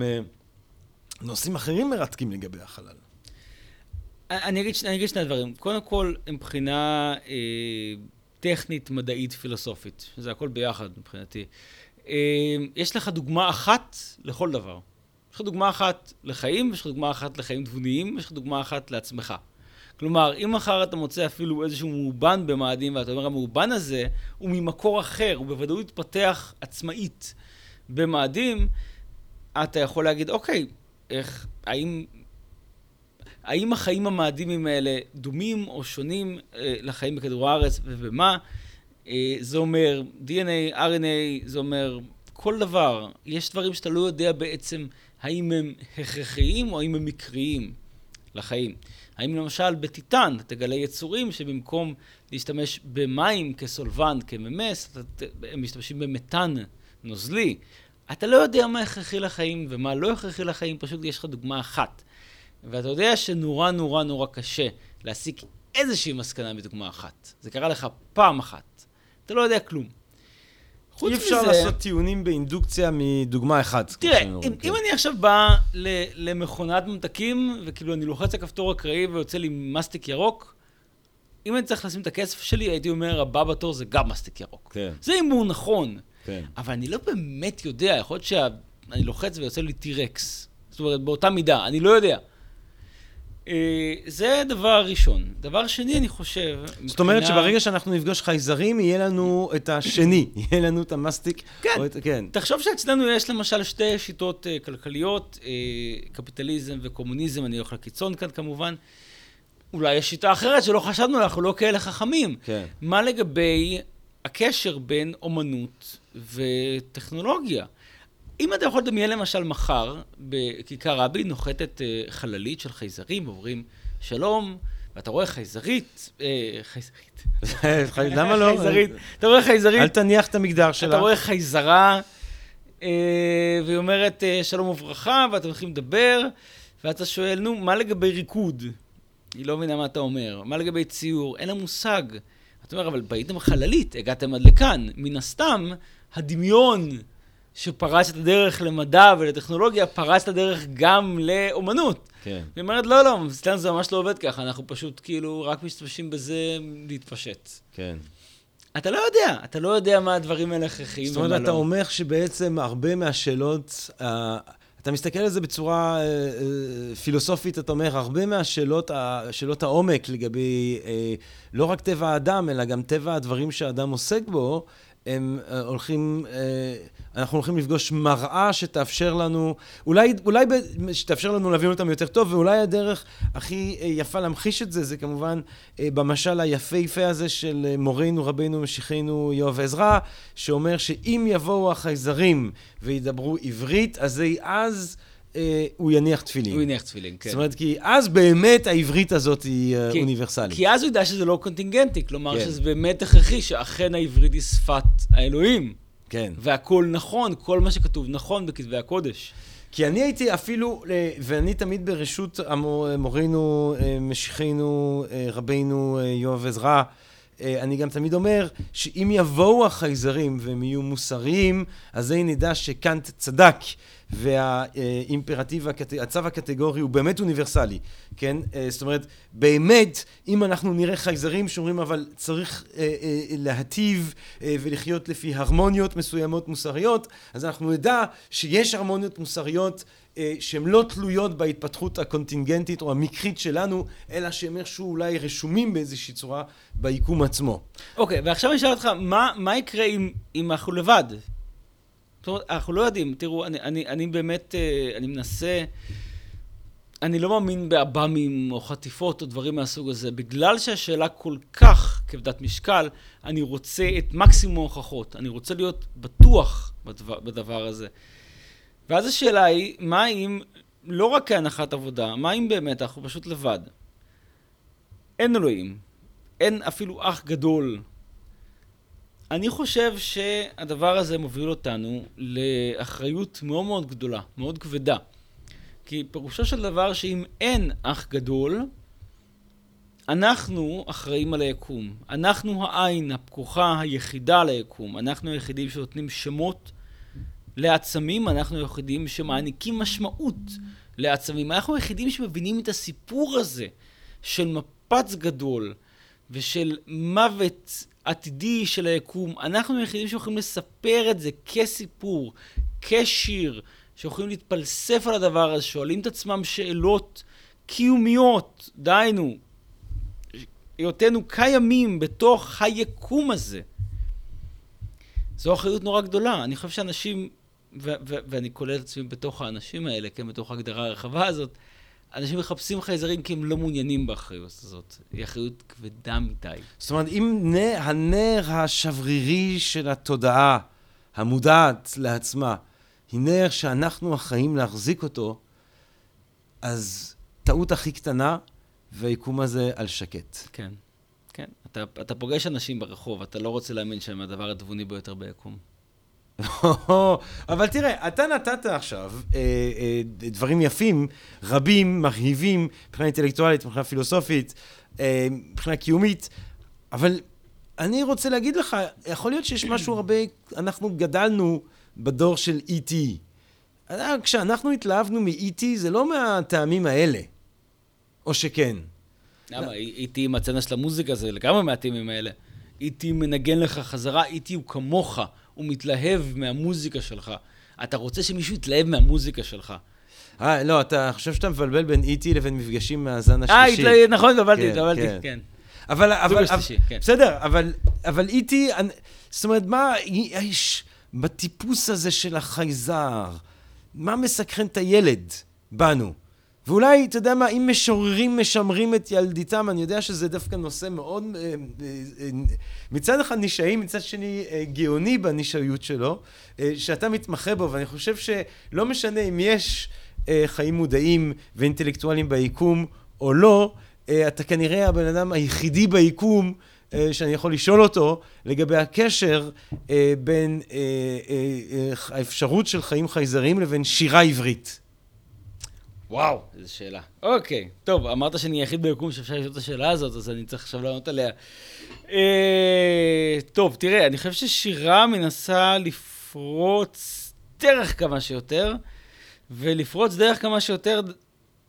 מנושאים אחרים מרתקים לגבי החלל? אני אגיד, אני אגיד שני דברים. קודם כל, מבחינה אה, טכנית, מדעית, פילוסופית, שזה הכל ביחד מבחינתי. אה, יש לך דוגמה אחת לכל דבר. יש לך דוגמה אחת לחיים, יש לך דוגמה אחת לחיים תבוניים, יש לך דוגמה אחת לעצמך. כלומר, אם מחר אתה מוצא אפילו איזשהו מאובן במאדים, ואתה אומר, המאובן הזה הוא ממקור אחר, הוא בוודאות התפתח עצמאית במאדים, אתה יכול להגיד, אוקיי, איך, האם, האם החיים המאדימים האלה דומים או שונים אה, לחיים בכדור הארץ ובמה? אה, זה אומר DNA, RNA, זה אומר כל דבר. יש דברים שאתה לא יודע בעצם האם הם הכרחיים או האם הם מקריים לחיים. האם למשל בטיטן תגלה יצורים שבמקום להשתמש במים כסולבן, כממס, הם משתמשים במתאן נוזלי. אתה לא יודע מה הכרחי לחיים ומה לא הכרחי לחיים, פשוט יש לך דוגמה אחת. ואתה יודע שנורא נורא נורא קשה להסיק איזושהי מסקנה מדוגמה אחת. זה קרה לך פעם אחת. אתה לא יודע כלום. אי אפשר מזה, לעשות טיעונים באינדוקציה מדוגמה אחת. תראה, אם, כן. אם אני עכשיו בא ל, למכונת ממתקים, וכאילו אני לוחץ על כפתור אקראי ויוצא לי מסטיק ירוק, אם אני צריך לשים את הכסף שלי, הייתי אומר, הבא בתור זה גם מסטיק ירוק. כן. זה הימור נכון. כן. אבל אני לא באמת יודע, יכול להיות שאני לוחץ ויוצא לי טירקס. זאת אומרת, באותה מידה, אני לא יודע. אה, זה דבר ראשון. דבר שני, אני חושב... זאת אומרת. שברגע שאנחנו נפגוש חייזרים, יהיה לנו את השני, יהיה לנו את המסטיק. כן. את... כן. תחשוב שאצלנו יש למשל שתי שיטות uh, כלכליות, uh, קפיטליזם וקומוניזם, אני הולך לקיצון כאן כמובן. אולי יש שיטה אחרת שלא חשבנו, אנחנו לא כאלה חכמים. כן. מה לגבי הקשר בין אומנות וטכנולוגיה? אם אתה יכול לדמיין למשל מחר, בכיכר רבין נוחתת אה, חללית של חייזרים, אומרים שלום, ואתה רואה חייזרית, אה, חייזרית. למה לא? חייזרית. אתה רואה חייזרית. אל תניח את המגדר שלה. אתה רואה חייזרה, אה, והיא אומרת שלום וברכה, ואתם הולכים לדבר, ואתה שואל, נו, מה לגבי ריקוד? היא לא מבינה מה אתה אומר. מה לגבי ציור? אין לה מושג. אתה אומר, אבל באיתם חללית, הגעתם עד לכאן. מן הסתם, הדמיון שפרץ את הדרך למדע ולטכנולוגיה, פרץ את הדרך גם לאומנות. כן. היא אומרת, לא, לא, אצלנו זה ממש לא עובד ככה, אנחנו פשוט כאילו רק משתמשים בזה להתפשט. כן. אתה לא יודע, אתה לא יודע מה הדברים האלה הכרחיים לא. זאת אומרת, אתה אומר שבעצם הרבה מהשאלות, uh, אתה מסתכל על זה בצורה uh, uh, פילוסופית, אתה אומר, הרבה מהשאלות, שאלות העומק לגבי לא רק טבע האדם, אלא גם טבע הדברים שהאדם עוסק בו, הם uh, הולכים... Uh, אנחנו הולכים לפגוש מראה שתאפשר לנו, אולי, אולי ב, שתאפשר לנו להבין אותם יותר טוב, ואולי הדרך הכי אה, יפה להמחיש את זה, זה כמובן אה, במשל היפהפה הזה של אה, מורנו, רבנו, משיחנו יואב עזרא, שאומר שאם יבואו החייזרים וידברו עברית, אז אז... הוא יניח תפילין. הוא יניח תפילין, כן. זאת אומרת, כי אז באמת העברית הזאת היא כי, אוניברסלית. כי אז הוא ידע שזה לא קונטינגנטי, כלומר כן. שזה באמת הכרחי שאכן העברית היא שפת האלוהים. כן. והכל נכון, כל מה שכתוב נכון בכתבי הקודש. כי אני הייתי אפילו, ואני תמיד ברשות מורינו, אה, משיחנו, אה, רבינו אה, יואב עזרא, אני גם תמיד אומר שאם יבואו החייזרים והם יהיו מוסריים, אז זה נדע שקאנט צדק. והאימפרטיב, הצו הקטגורי הוא באמת אוניברסלי, כן? אה, זאת אומרת, באמת, אם אנחנו נראה חייזרים שאומרים אבל צריך אה, אה, להטיב ולחיות לפי הרמוניות מסוימות מוסריות, אז אנחנו נדע שיש הרמוניות מוסריות שהן לא תלויות בהתפתחות הקונטינגנטית או המקרית שלנו, אלא שהם איכשהו אולי רשומים באיזושהי צורה ביקום עצמו. אוקיי, okay, ועכשיו אני אשאל אותך, מה, מה יקרה אם, אם אנחנו לבד? זאת אומרת, אנחנו לא יודעים. תראו, אני, אני, אני באמת, אה, אני מנסה... אני לא מאמין בעב"מים או חטיפות או דברים מהסוג הזה. בגלל שהשאלה כל כך כבדת משקל, אני רוצה את מקסימום ההוכחות. אני רוצה להיות בטוח בדבר, בדבר הזה. ואז השאלה היא, מה אם, לא רק כהנחת עבודה, מה אם באמת אנחנו פשוט לבד? אין אלוהים. אין אפילו אח גדול אני חושב שהדבר הזה מוביל אותנו לאחריות מאוד מאוד גדולה, מאוד כבדה. כי פירושו של דבר שאם אין אח גדול, אנחנו אחראים על היקום. אנחנו העין הפקוחה היחידה על היקום. אנחנו היחידים שנותנים שמות לעצמים, אנחנו היחידים שמעניקים משמעות לעצמים. אנחנו היחידים שמבינים את הסיפור הזה של מפץ גדול ושל מוות עתידי של היקום. אנחנו היחידים שיכולים לספר את זה כסיפור, כשיר, שיכולים להתפלסף על הדבר הזה, שואלים את עצמם שאלות קיומיות, דהיינו, היותנו קיימים בתוך היקום הזה. זו אחריות נורא גדולה. אני חושב שאנשים, ו- ו- ואני כולל את עצמי בתוך האנשים האלה, כן, בתוך ההגדרה הרחבה הזאת, אנשים מחפשים חייזרים כי הם לא מעוניינים באחריות הזאת. היא אחריות כבדה מדי. זאת אומרת, אם הנר השברירי של התודעה, המודעת לעצמה, היא נר שאנחנו אחראים להחזיק אותו, אז טעות הכי קטנה, והיקום הזה על שקט. כן, כן. אתה, אתה פוגש אנשים ברחוב, אתה לא רוצה להאמין שהם הדבר התבוני ביותר ביקום. אבל תראה, אתה נתת עכשיו אה, אה, דברים יפים, רבים, מרהיבים, מבחינה אינטלקטואלית, מבחינה פילוסופית, אה, מבחינה קיומית, אבל אני רוצה להגיד לך, יכול להיות שיש משהו הרבה, אנחנו גדלנו בדור של E.T. כשאנחנו התלהבנו מ-E.T. זה לא מהטעמים האלה, או שכן. למה? E.T. עם הצנע של המוזיקה זה לגמרי מהטעמים האלה. E.T. מנגן לך חזרה, E.T. הוא כמוך. הוא מתלהב מהמוזיקה שלך. אתה רוצה שמישהו יתלהב מהמוזיקה שלך. אה, לא, אתה חושב שאתה מבלבל בין איטי לבין מפגשים מהזן השלישי. אה, נכון, התבלבלתי, התבלבלתי, כן. כן. אבל, אבל, אבל, כן. בסדר, אבל, אבל איטי, זאת אומרת, מה, יש, בטיפוס הזה של החייזר, מה מסקרן את הילד בנו? ואולי, אתה יודע מה, אם משוררים משמרים את ילדיתם, אני יודע שזה דווקא נושא מאוד, אה, אה, אה, מצד אחד נישאי, מצד שני גאוני בנישאיות שלו, שאתה מתמחה בו, ואני חושב שלא משנה אם יש חיים מודעים ואינטלקטואליים ביקום או לא, אתה כנראה הבן אדם היחידי ביקום שאני יכול לשאול אותו לגבי הקשר בין האפשרות של חיים חייזריים לבין שירה עברית. וואו, איזה שאלה. אוקיי, טוב, אמרת שאני היחיד ביקום שאפשר לשאול את השאלה הזאת, אז אני צריך עכשיו לענות עליה. אה, טוב, תראה, אני חושב ששירה מנסה לפרוץ דרך כמה שיותר, ולפרוץ דרך כמה שיותר,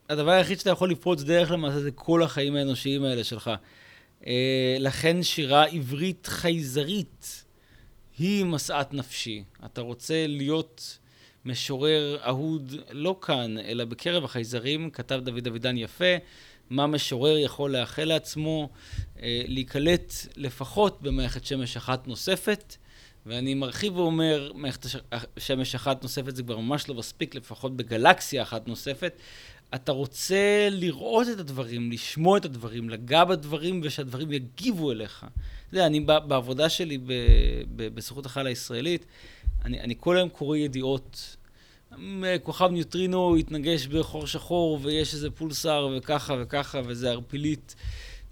הדבר היחיד שאתה יכול לפרוץ דרך למעשה זה כל החיים האנושיים האלה שלך. אה, לכן שירה עברית חייזרית היא משאת נפשי. אתה רוצה להיות... משורר אהוד לא כאן, אלא בקרב החייזרים, כתב דוד אבידן יפה, מה משורר יכול לאחל לעצמו אה, להיקלט לפחות במערכת שמש אחת נוספת. ואני מרחיב ואומר, מערכת שמש אחת נוספת זה כבר ממש לא מספיק, לפחות בגלקסיה אחת נוספת. אתה רוצה לראות את הדברים, לשמוע את הדברים, לגע בדברים ושהדברים יגיבו אליך. אתה יודע, אני בעבודה שלי בזכות החייל הישראלית, אני, אני כל היום קורא ידיעות. כוכב ניוטרינו התנגש בחור שחור ויש איזה פולסר וככה וככה וזה ערפילית.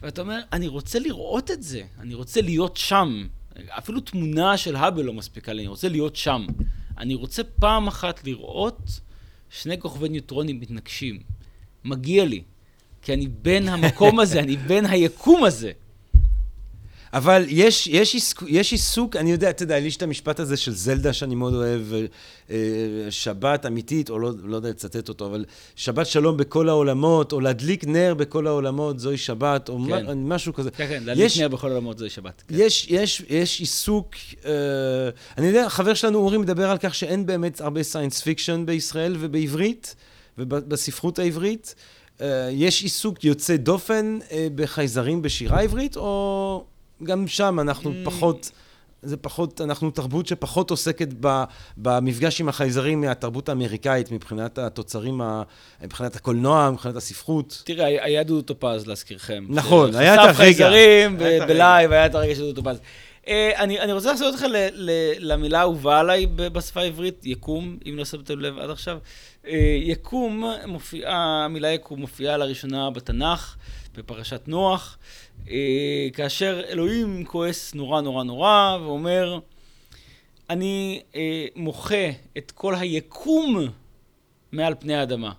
ואתה אומר, אני רוצה לראות את זה, אני רוצה להיות שם. אפילו תמונה של האבל לא מספיקה לי, אני רוצה להיות שם. אני רוצה פעם אחת לראות שני כוכבי ניוטרונים מתנגשים. מגיע לי. כי אני בן המקום הזה, אני בן היקום הזה. אבל יש, יש, עיסוק, יש עיסוק, אני יודע, אתה יודע, יש את המשפט הזה של זלדה שאני מאוד אוהב, אה, שבת אמיתית, או לא, לא יודע לצטט אותו, אבל שבת שלום בכל העולמות, או להדליק נר בכל העולמות, זוהי שבת, או כן. משהו כזה. כן, כן, להדליק יש, נר בכל העולמות, זוהי שבת. כן. יש, יש, יש עיסוק, אה, אני יודע, חבר שלנו אורי מדבר על כך שאין באמת הרבה science fiction בישראל ובעברית, ובספרות העברית. אה, יש עיסוק יוצא דופן אה, בחייזרים בשירה עברית, או... גם שם אנחנו mm. פחות... זה פחות, אנחנו תרבות שפחות עוסקת ב, במפגש עם החייזרים מהתרבות האמריקאית, מבחינת התוצרים, ה, מבחינת הקולנוע, מבחינת הספרות. תראה, היה דודו טופז, להזכירכם. נכון, היה את הרגע. חשף חייזרים בלייב, היה את הרגע של דודו טופז. אה, אני, אני רוצה לעשות אותך ל, ל, למילה האהובה עליי בשפה העברית, יקום, אם לא שמתם לב עד עכשיו. אה, יקום מופיעה, המילה יקום מופיעה לראשונה בתנ"ך, בפרשת נוח. אה, כאשר אלוהים כועס נורא נורא נורא ואומר, אני אה, מוחה את כל היקום מעל פני האדמה.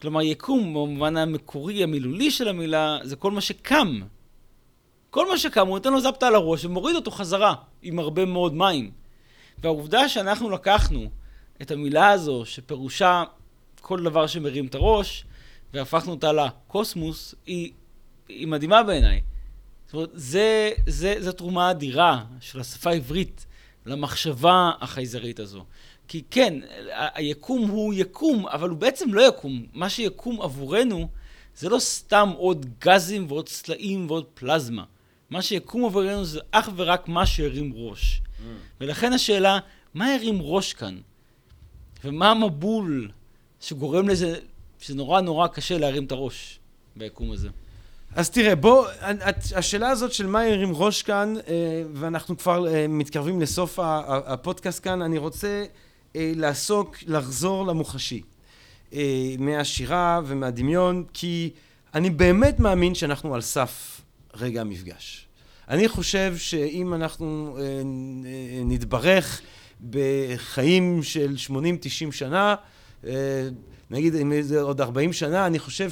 כלומר, יקום במובן המקורי, המילולי של המילה, זה כל מה שקם. כל מה שקם, הוא נותן לו זפטה על הראש ומוריד אותו חזרה עם הרבה מאוד מים. והעובדה שאנחנו לקחנו את המילה הזו, שפירושה כל דבר שמרים את הראש, והפכנו אותה לקוסמוס, היא, היא מדהימה בעיניי. זאת אומרת, זה, זה, זו תרומה אדירה של השפה העברית למחשבה החייזרית הזו. כי כן, היקום הוא יקום, אבל הוא בעצם לא יקום. מה שיקום עבורנו זה לא סתם עוד גזים ועוד סלעים ועוד פלזמה. מה שיקום עבורנו זה אך ורק מה שהרים ראש. ולכן השאלה, מה הרים ראש כאן? ומה המבול שגורם לזה, שזה נורא נורא קשה להרים את הראש ביקום הזה? אז תראה, בוא, השאלה הזאת של מה ירים ראש כאן, אה, ואנחנו כבר אה, מתקרבים לסוף הפודקאסט כאן, אני רוצה אה, לעסוק, לחזור למוחשי. מהשירה ומהדמיון, כי אני באמת מאמין שאנחנו על סף רגע המפגש. אני חושב שאם אנחנו נתברך בחיים של 80-90 שנה, נגיד עוד 40 שנה, אני חושב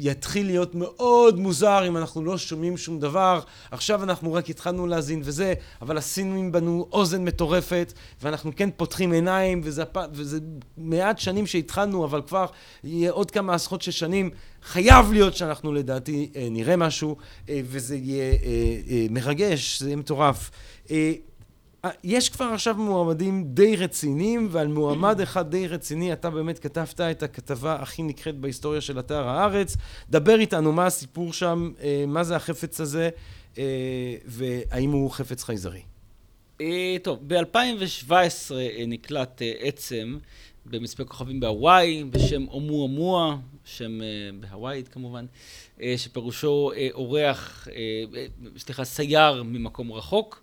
שיתחיל להיות מאוד מוזר אם אנחנו לא שומעים שום דבר. עכשיו אנחנו רק התחלנו להאזין וזה, אבל הסינים בנו אוזן מטורפת, ואנחנו כן פותחים עיניים, וזה, וזה מעט שנים שהתחלנו, אבל כבר יהיה עוד כמה עשרות של שנים. חייב להיות שאנחנו לדעתי אה, נראה משהו, אה, וזה יהיה אה, מרגש, זה יהיה מטורף. אה, יש כבר עכשיו מועמדים די רציניים, ועל מועמד אחד די רציני אתה באמת כתבת את הכתבה הכי נקראת בהיסטוריה של אתר הארץ. דבר איתנו מה הסיפור שם, אה, מה זה החפץ הזה, אה, והאם הוא חפץ חייזרי. טוב, ב-2017 נקלט עצם במצפה כוכבים בהוואי, בשם אומואמואה, שם אה, בהוואית כמובן, שפירושו אורח, סליחה, סייר ממקום רחוק.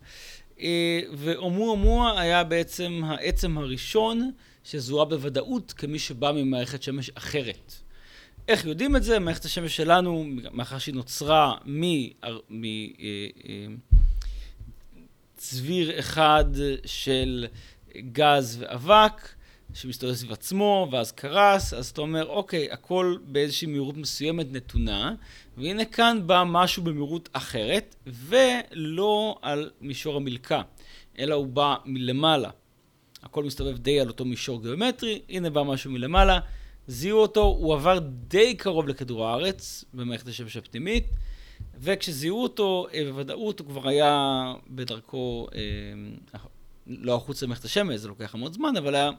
אה, ואומואמואה היה בעצם העצם הראשון שזוהה בוודאות כמי שבא ממערכת שמש אחרת. איך יודעים את זה? מערכת השמש שלנו, מאחר שהיא נוצרה מ... מ אה, אה, אחד של גז ואבק שמסתובב סביב עצמו ואז קרס, אז אתה אומר, אוקיי, הכל באיזושהי מהירות מסוימת נתונה, והנה כאן בא משהו במהירות אחרת, ולא על מישור המלכה, אלא הוא בא מלמעלה. הכל מסתובב די על אותו מישור גיאומטרי, הנה בא משהו מלמעלה, זיהו אותו, הוא עבר די קרוב לכדור הארץ במערכת השמש הפנימית, וכשזיהו אותו אה, בוודאות הוא כבר היה בדרכו, אה, לא החוצה למערכת השמש, זה לוקח המון זמן, אבל היה,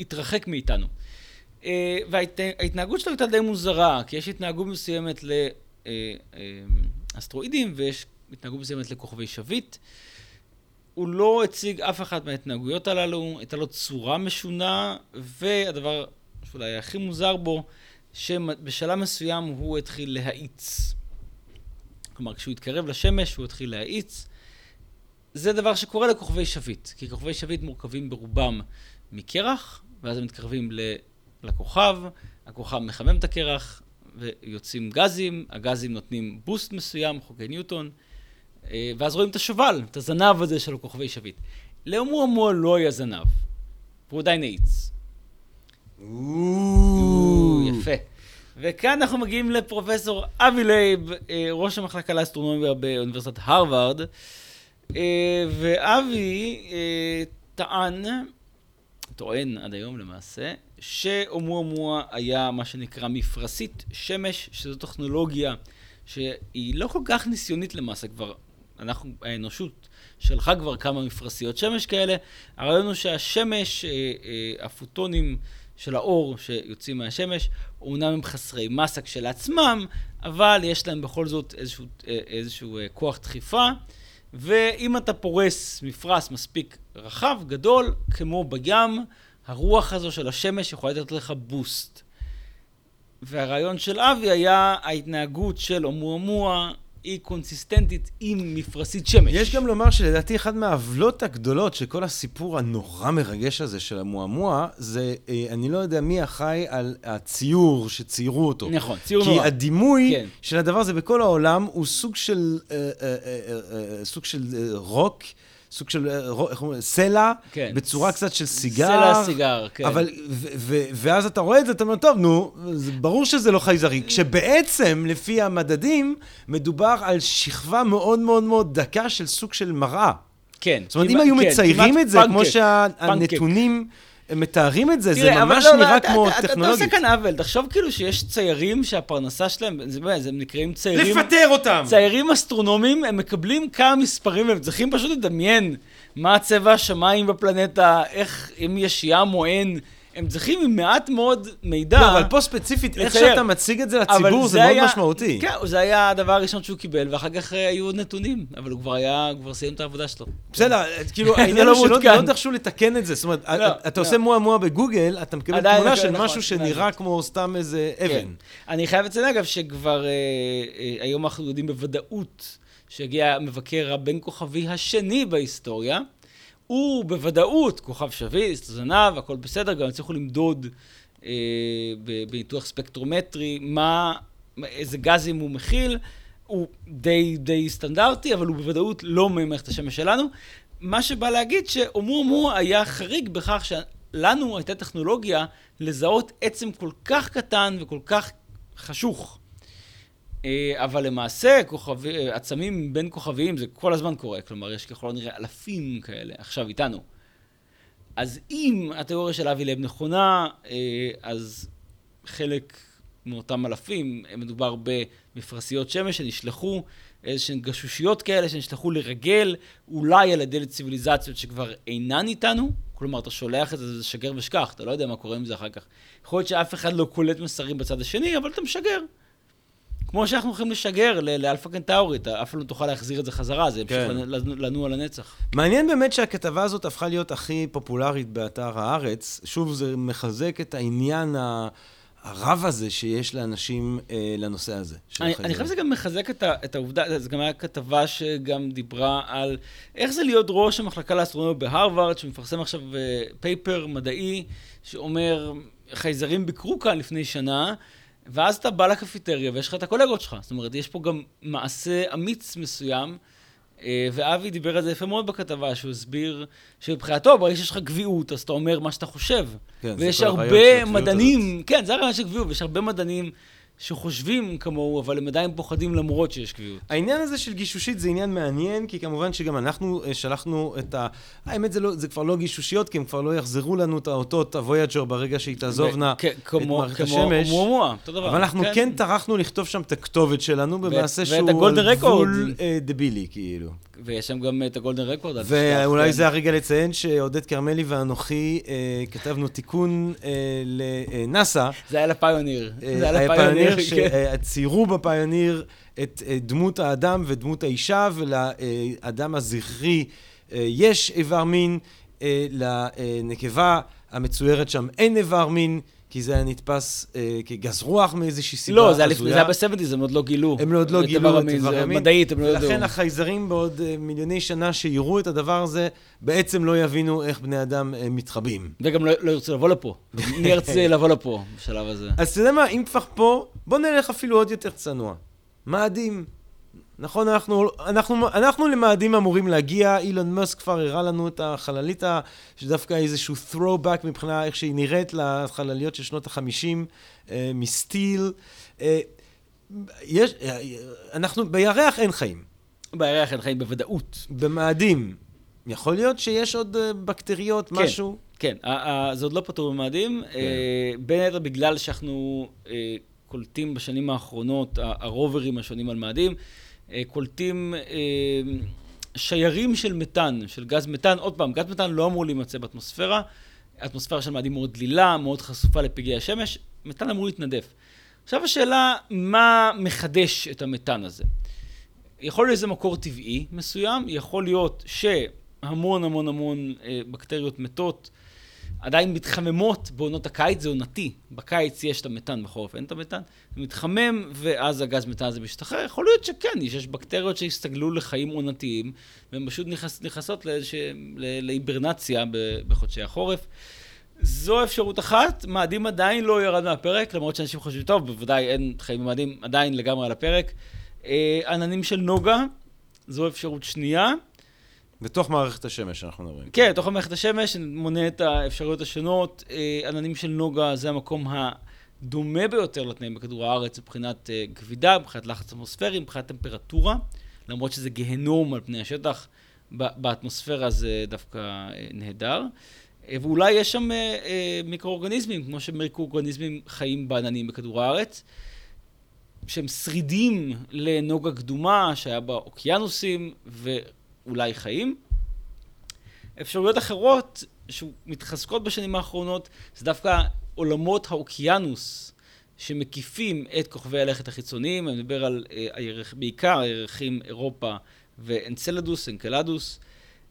התרחק מאיתנו. אה, וההתנהגות שלו הייתה די מוזרה, כי יש התנהגות מסוימת לאסטרואידים ויש התנהגות מסוימת לכוכבי שביט. הוא לא הציג אף אחת מההתנהגויות הללו, הייתה לו צורה משונה, והדבר שאולי הכי מוזר בו, שבשלב מסוים הוא התחיל להאיץ. כלומר, כשהוא התקרב לשמש, הוא התחיל להאיץ. זה דבר שקורה לכוכבי שביט, כי כוכבי שביט מורכבים ברובם מקרח, ואז הם מתקרבים לכוכב, הכוכב מחמם את הקרח, ויוצאים גזים, הגזים נותנים בוסט מסוים, חוקי ניוטון, ואז רואים את השובל, את הזנב הזה של כוכבי שביט. לאומואמואה לא היה זנב, והוא עדיין האיץ. יפה. וכאן אנחנו מגיעים לפרופסור אבי לייב, ראש המחלקה לאסטרונומיה באוניברסיטת הרווארד, ואבי טען, טוען עד היום למעשה, שאומואמואה היה מה שנקרא מפרשית שמש, שזו טכנולוגיה שהיא לא כל כך ניסיונית למעשה, כבר אנחנו, האנושות, שלחה כבר כמה מפרשיות שמש כאלה. הרעיון הוא שהשמש, הפוטונים של האור שיוצאים מהשמש, אומנם הם חסרי מסה כשלעצמם, אבל יש להם בכל זאת איזשהו, איזשהו כוח דחיפה. ואם אתה פורס מפרש מספיק רחב, גדול, כמו בים, הרוח הזו של השמש יכולה לתת לך בוסט. והרעיון של אבי היה ההתנהגות של אומואמואה היא קונסיסטנטית עם מפרשית שמש. יש גם לומר שלדעתי אחת מהעוולות הגדולות של כל הסיפור הנורא מרגש הזה של המואמואה, זה, אני לא יודע מי אחראי על הציור שציירו אותו. נכון, ציור נורא. כי הדימוי כן. של הדבר הזה בכל העולם הוא סוג של, אה, אה, אה, אה, סוג של אה, רוק. סוג של, אה, איך אומרים, סלע, כן. בצורה קצת של סיגר. סלע סיגר, כן. אבל, ו- ו- ואז אתה רואה את זה, אתה אומר, טוב, נו, ברור שזה לא חייזרי. כשבעצם, לפי המדדים, מדובר על שכבה מאוד מאוד מאוד דקה של סוג של מראה. כן. זאת אומרת, אם היו כן, מציירים את זה, כמו פנקק, פנקק. הם מתארים את זה, זה תראה, אבל ממש לא, לא, נראה אתה- כמו אתה- אתה- אתה טכנולוגית. עושה כאן עוול, תחשוב כאילו שיש ציירים שהפרנסה שלהם, זה באמת, הם נקראים ציירים... לפטר אותם! ציירים אסטרונומיים, הם מקבלים כמה מספרים, והם צריכים פשוט לדמיין מה צבע השמיים בפלנטה, איך, אם יש ים או אין. הם צריכים מעט מאוד מידע. לא, אבל פה ספציפית, איך. שאתה מציג את זה לציבור, זה מאוד היה- משמעותי. כן, זה היה הדבר הראשון שהוא קיבל, ואחר כך אה, היו נתונים. אבל הוא כבר היה, הוא כבר סיים את העבודה שלו. בסדר, כאילו, זה העניין לא הוא שלא מעודכן. לא דרשו לתקן את זה. זאת אומרת, לא, אתה לא. עושה מועה מועה בגוגל, אתה מקבל תמונה של נכון, משהו שנראה עדיין. כמו סתם איזה כן. אבן. אני חייב לציין, אגב, שכבר אה, אה, היום אנחנו יודעים בוודאות שהגיע המבקר הבין כוכבי השני בהיסטוריה. הוא בוודאות כוכב שביט, זנב, הכל בסדר, גם הצליחו למדוד אה, בניתוח ספקטרומטרי מה, איזה גזים הוא מכיל. הוא די, די סטנדרטי, אבל הוא בוודאות לא ממערכת השמש שלנו. מה שבא להגיד שאומומו היה חריג בכך שלנו הייתה טכנולוגיה לזהות עצם כל כך קטן וכל כך חשוך. אה, אבל למעשה, כוכבי, עצמים בין כוכביים זה כל הזמן קורה, כלומר יש ככל הנראה אלפים כאלה עכשיו איתנו. אז אם התיאוריה של אבי לב נכונה, אה, אז חלק מאותם אלפים, אה, מדובר במפרשיות שמש שנשלחו, איזשהן גשושיות כאלה שנשלחו לרגל, אולי על ידי ציוויליזציות שכבר אינן איתנו, כלומר אתה שולח את זה, זה שגר ושכח, אתה לא יודע מה קורה עם זה אחר כך. יכול להיות שאף אחד לא קולט מסרים בצד השני, אבל אתה משגר. כמו שאנחנו הולכים לשגר ל- לאלפא קנטאורי, אתה אף פעם לא תוכל להחזיר את זה חזרה, זה ימשיך כן. לנ- לנ- לנוע לנצח. מעניין באמת שהכתבה הזאת הפכה להיות הכי פופולרית באתר הארץ. שוב, זה מחזק את העניין ה- הרב הזה שיש לאנשים אה, לנושא הזה. אני. אני חושב שזה גם מחזק את, ה, את העובדה, זה גם היה כתבה שגם דיברה על איך זה להיות ראש המחלקה לאסטרונומיה בהרווארד, שמפרסם עכשיו פייפר מדעי שאומר, חייזרים ביקרו כאן לפני שנה, ואז אתה בא לקפיטריה ויש לך את הקולגות שלך. זאת אומרת, יש פה גם מעשה אמיץ מסוים. אה, ואבי דיבר על זה יפה מאוד בכתבה, שהוא הסביר שמבחינתו, ברגע שיש לך קביעות, אז אתה אומר מה שאתה חושב. כן, ויש הרבה מדענים, כן, זה הרעיון של קביעות, ויש הרבה מדענים שחושבים כמוהו, אבל הם עדיין פוחדים למרות שיש קביעות. העניין הזה של גישושית זה עניין מעניין, כי כמובן שגם אנחנו אה, שלחנו את ה... האמת, זה, לא, זה כבר לא גישושיות, כי הם כבר לא יחזרו לנו את האותות הוויג'ר ברגע שהיא תעזובנה וכ- כמו- מערכת כמו השמש. אumuamua, אותו דבר. אבל אנחנו כן טרחנו לכתוב שם את הכתובת שלנו במעשה שהוא על. גבול אה, דבילי, כאילו. ויש שם גם את הגולדן רקורד. ואולי כן. זה הרגע לציין שעודד כרמלי ואנוכי אה, כתבנו תיקון אה, לנאסא. זה היה לפיוניר. אה, זה היה לפיוניר, פיוניר כן. שציירו בפיוניר את אה, דמות האדם ודמות האישה, ולאדם הזכרי אה, יש איבר מין, אה, לנקבה המצוירת שם אין איבר מין, כי זה היה נתפס אה, כגז רוח מאיזושהי סיבה לא, זה היה לפני- הזויה. זה היה בסבנטיז, הם עוד לא גילו. הם עוד לא גילו את איבר המין. מדעית, הם לא ידעו. ולכן החייזרים בעוד אה, מיליוני שנה שיראו את הדבר הזה, בעצם לא יבינו איך בני אדם אה, מתחבאים. וגם לא לא ירצו לבוא לפה. מי ירצה לבוא לפה בשלב הזה? אז אתה יודע מה, אם כבר פה, בוא נלך אפילו עוד יותר צנוע. מאדים. נכון, אנחנו, אנחנו, אנחנו למאדים אמורים להגיע, אילון מאסק כבר הראה לנו את החללית, שדווקא איזשהו throwback מבחינה איך שהיא נראית לחלליות של שנות החמישים, אה, מסטיל. אה, יש, אה, אנחנו, בירח אין חיים. בירח אין חיים בוודאות. במאדים, יכול להיות שיש עוד אה, בקטריות, כן. משהו? כן, זה עוד לא פתור במאדים, כן. אה, בין היתר בגלל שאנחנו אה, קולטים בשנים האחרונות, הרוברים השונים על מאדים, קולטים אה, שיירים של מתאן, של גז מתאן. עוד פעם, גז מתאן לא אמור להימצא באטמוספירה. האטמוספירה של מאדים מאוד דלילה, מאוד חשופה לפגעי השמש, מתאן אמור להתנדף. עכשיו השאלה, מה מחדש את המתאן הזה? יכול להיות איזה מקור טבעי מסוים, יכול להיות שהמון המון המון אה, בקטריות מתות עדיין מתחממות בעונות הקיץ, זה עונתי. בקיץ יש את המתאן, בחורף אין את המתאן. זה מתחמם, ואז הגז מתאן הזה משתחרר. יכול להיות שכן, יש בקטריות שהסתגלו לחיים עונתיים, והן פשוט נכנס, נכנסות להיברנציה בחודשי החורף. זו אפשרות אחת, מאדים עדיין לא ירד מהפרק, למרות שאנשים חושבים, טוב, בוודאי אין חיים במאדים, עדיין לגמרי על הפרק. אה, עננים של נוגה, זו אפשרות שנייה. בתוך מערכת השמש אנחנו מדברים. כן, תוך המערכת השמש מונה את האפשרויות השונות. אה, עננים של נוגה זה המקום הדומה ביותר לתנאים בכדור הארץ מבחינת אה, כבידה, מבחינת לחץ אטמוספרי, מבחינת טמפרטורה, למרות שזה גיהנום על פני השטח, באטמוספירה זה דווקא אה, נהדר. ואולי יש שם מיקרואורגניזמים, כמו שמיקרואורגניזמים חיים בעננים בכדור הארץ, שהם שרידים לנוגה קדומה שהיה בה ואולי חיים. אפשרויות אחרות שמתחזקות בשנים האחרונות זה דווקא עולמות האוקיינוס שמקיפים את כוכבי הלכת החיצוניים, אני מדבר על אה, הירח, בעיקר הירחים אירופה ואנצלדוס, אנקלדוס,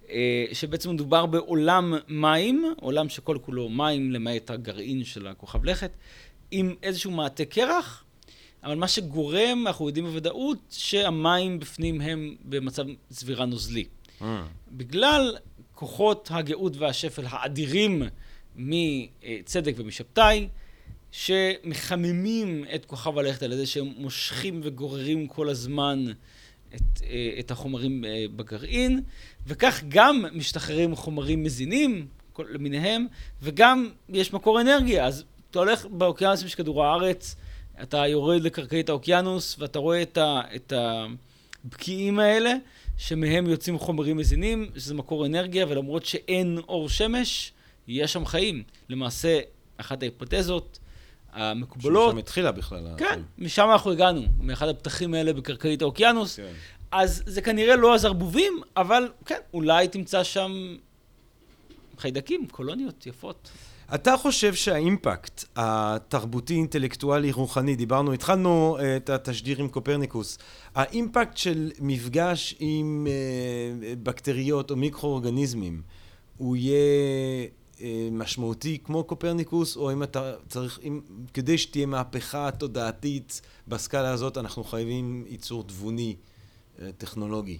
אה, שבעצם מדובר בעולם מים, עולם שכל כולו מים למעט הגרעין של הכוכב לכת, עם איזשהו מעטה קרח, אבל מה שגורם, אנחנו יודעים בוודאות, שהמים בפנים הם במצב צבירה נוזלי. Mm. בגלל כוחות הגאות והשפל האדירים מצדק ומשבתאי, שמחממים את כוכב הלכת על ידי שהם מושכים וגוררים כל הזמן את, אה, את החומרים אה, בגרעין, וכך גם משתחררים חומרים מזינים למיניהם, וגם יש מקור אנרגיה. אז אתה הולך באוקיינוסים של כדור הארץ, אתה יורד לקרקעית האוקיינוס, ואתה רואה את, ה, את הבקיעים האלה, שמהם יוצאים חומרים מזינים, שזה מקור אנרגיה, ולמרות שאין אור שמש, יש שם חיים. למעשה, אחת ההיפותזות המקובלות... שמשם התחילה בכלל. כן, משם אנחנו הגענו, מאחד הפתחים האלה בקרקעית האוקיינוס. כן. אז זה כנראה לא הזרבובים, אבל כן, אולי תמצא שם חיידקים, קולוניות יפות. אתה חושב שהאימפקט התרבותי-אינטלקטואלי-רוחני, דיברנו, התחלנו אה, את התשדיר עם קופרניקוס, האימפקט של מפגש עם אה, בקטריות או מיקרואורגניזמים, הוא יהיה אה, משמעותי כמו קופרניקוס, או אם אתה צריך, אם, כדי שתהיה מהפכה תודעתית בסקאלה הזאת, אנחנו חייבים ייצור תבוני, טכנולוגי.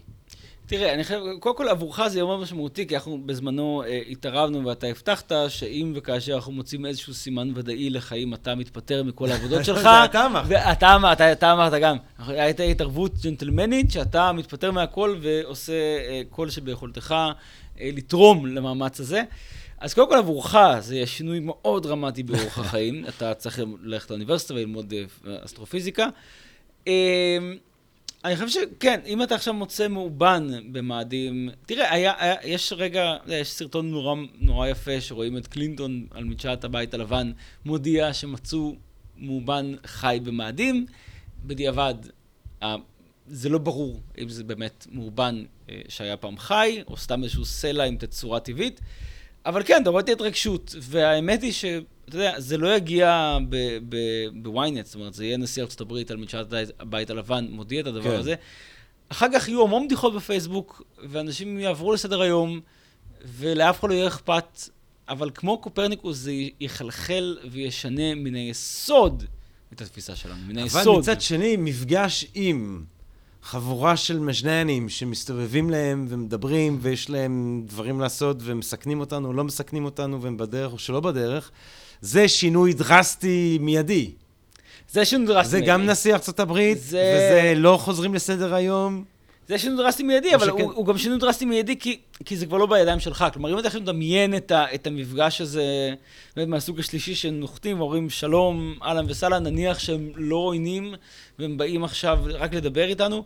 תראה, אני חושב, קודם כל עבורך זה יום משמעותי, כי אנחנו בזמנו אה, התערבנו ואתה הבטחת שאם וכאשר אנחנו מוצאים איזשהו סימן ודאי לחיים, אתה מתפטר מכל העבודות שלך. זה אתה אמרת. ואתה אמרת, אתה, אתה אמרת גם. הייתה התערבות ג'נטלמנית, שאתה מתפטר מהכל ועושה אה, כל שביכולתך אה, לתרום למאמץ הזה. אז קודם כל עבורך זה יהיה שינוי מאוד דרמטי באורח החיים. אתה צריך ללכת לאוניברסיטה וללמוד אה, אסטרופיזיקה. אה, אני חושב שכן, אם אתה עכשיו מוצא מאובן במאדים... תראה, היה, היה, יש רגע, יש סרטון נורא, נורא יפה שרואים את קלינטון על מדשאת הבית הלבן מודיע שמצאו מאובן חי במאדים. בדיעבד, זה לא ברור אם זה באמת מאובן אה, שהיה פעם חי, או סתם איזשהו סלע עם תצורה טבעית. אבל כן, אתה רואה את ההתרגשות, והאמת היא ש... אתה יודע, זה לא יגיע בוויינט, זאת אומרת, זה יהיה נשיא ארצות הברית על מדשאת הבית הלבן, מודיע את הדבר כן. הזה. אחר כך יהיו המון בדיחות בפייסבוק, ואנשים יעברו לסדר היום, ולאף אחד לא יהיה אכפת, אבל כמו קופרניקוס זה יחלחל וישנה מן היסוד את התפיסה שלנו, מן היסוד. אבל מצד שני, מפגש עם חבורה של מז'ננים שמסתובבים להם ומדברים, ויש להם דברים לעשות, ומסכנים אותנו, לא מסכנים אותנו, והם בדרך או שלא בדרך, זה שינוי דרסטי מיידי. זה שינוי דרסטי מיידי. זה גם נשיא ארצות הברית, זה... וזה לא חוזרים לסדר היום. זה שינוי דרסטי מיידי, אבל שכן... הוא, הוא גם שינוי דרסטי מיידי כי, כי זה כבר לא בידיים שלך. כלומר, אם אתה עכשיו מדמיין את, ה, את המפגש הזה, באמת מהסוג השלישי שנוחתים ואומרים שלום, אהלן וסהלן, נניח שהם לא עוינים והם באים עכשיו רק לדבר איתנו,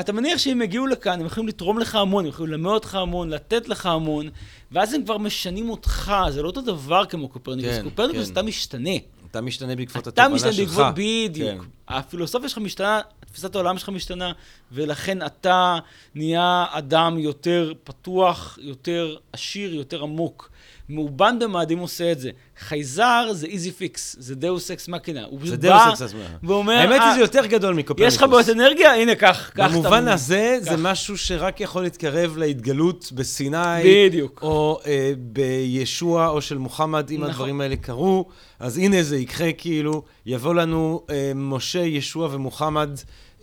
אתה מניח שהם יגיעו לכאן, הם יכולים לתרום לך המון, הם יכולים ללמד אותך המון, לתת לך המון, ואז הם כבר משנים אותך, זה לא אותו דבר כמו קופרניקוס. כן, קופרניקוס כן. אתה משתנה. אתה משתנה בעקבות התובנה שלך. אתה משתנה בעקבות, בדיוק. כן. הפילוסופיה שלך משתנה, תפיסת העולם שלך משתנה, ולכן אתה נהיה אדם יותר פתוח, יותר עשיר, יותר עמוק. מאובן במאדים עושה את זה. חייזר זה easy fix, זה דאוס אקס מקינה. הוא פשוט בא ואומר... האמת היא זה יותר גדול מקופרניקוס. יש לך בעיות אנרגיה? הנה, קח, קח. במובן הזה, זה משהו שרק יכול להתקרב להתגלות בסיני. בדיוק. או אה, בישוע או של מוחמד, אם נכון. הדברים האלה קרו. אז הנה זה יקרה כאילו, יבוא לנו אה, משה, ישוע ומוחמד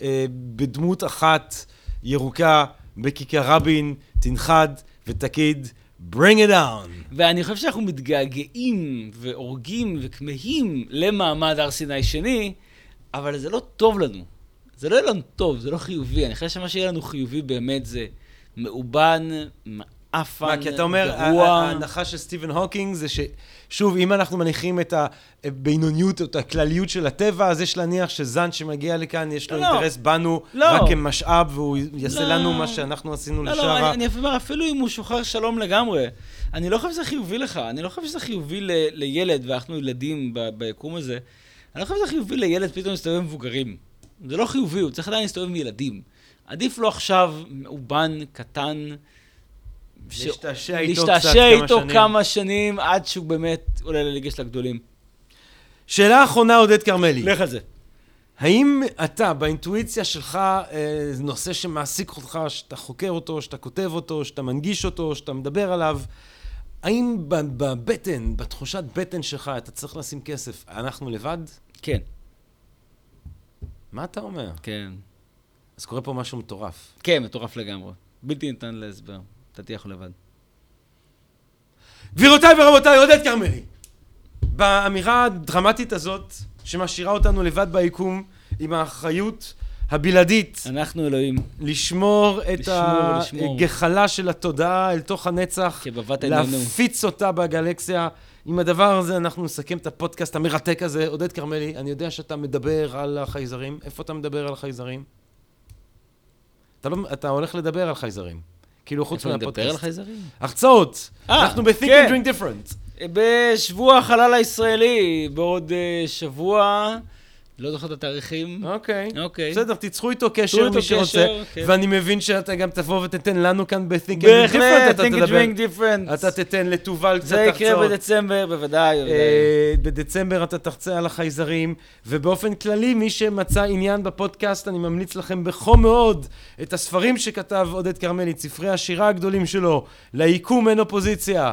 אה, בדמות אחת ירוקה בכיכר רבין, תנחת ותגיד, bring it on. ואני חושב שאנחנו מתגעגעים ועורגים וכמהים למעמד הר סיני שני, אבל זה לא טוב לנו. זה לא יהיה לנו טוב, זה לא חיובי. אני חושב שמה שיהיה לנו חיובי באמת זה מאובן, מעפן, מה, כי אתה אומר, גרוע. ההנחה של סטיבן הוקינג זה ששוב, אם אנחנו מניחים את הבינוניות או את הכלליות של הטבע, אז יש להניח שזן שמגיע לכאן, יש לו לא. אינטרס בנו לא. רק כמשאב, והוא יעשה לא. לנו מה שאנחנו עשינו לא, לא, לשאר. אני, אני אומר, אפילו אם הוא שוחרר שלום לגמרי, אני לא חושב שזה חיובי לך, אני לא חושב שזה חיובי ל, לילד, ואנחנו ילדים ביקום הזה, אני לא חושב שזה חיובי לילד פתאום להסתובב עם מבוגרים. זה לא חיובי, הוא צריך עדיין להסתובב עם ילדים. עדיף לו עכשיו מאובן, קטן, ש- להשתעשע איתו קצת להשתעשע כמה איתו שנים. כמה שנים, עד שהוא באמת עולה לליגש לגדולים. שאלה אחרונה, עודד כרמלי. לך על זה. האם אתה, באינטואיציה שלך, אה, זה נושא שמעסיק אותך, שאתה חוקר אותו, שאתה כותב אותו, שאתה מנגיש אותו, שאתה מדבר עליו, האם בבטן, בתחושת בטן שלך, אתה צריך לשים כסף, אנחנו לבד? כן, מה אתה אומר? כן. אז קורה פה משהו מטורף. כן, מטורף לגמרי. בלתי ניתן להסבר. יכול לבד. גבירותיי ורבותיי, עודד כרמלי. באמירה הדרמטית הזאת, שמשאירה אותנו לבד ביקום, עם האחריות הבלעדית אנחנו אלוהים, לשמור את לשמור, לשמור. הגחלה של התודעה אל תוך הנצח, כבבת עינינו. להפיץ אותה בגלקסיה. עם הדבר הזה אנחנו נסכם את הפודקאסט המרתק הזה. עודד כרמלי, אני יודע שאתה מדבר על החייזרים. איפה אתה מדבר על החייזרים? אתה, לא, אתה הולך לדבר על חייזרים. כאילו, חוץ מהפודקאסט. על חייזרים? הרצאות! אה, אנחנו ב-Think כן. and Drink Different. בשבוע החלל הישראלי, בעוד אה, שבוע, לא זוכר את התאריכים. אוקיי. אוקיי. בסדר, תיצרו איתו קשר, מי שרוצה. כן. ואני מבין שאתה גם תבוא ותתן לנו כאן ב-Think and Different, בהחלט, אתה think and תדבר. אתה תתן לתובל קצת זה יקרה. בדצמבר, בוודאי. בוודאי. אה, בדצמבר אתה תרצה על החייזרים, ובאופן כללי, מי שמצא עניין בפודקאסט, אני ממליץ לכם בחום מאוד את הספרים שכתב עודד כרמלי, ספרי השירה הגדולים שלו, ליקום אין אופוזיציה,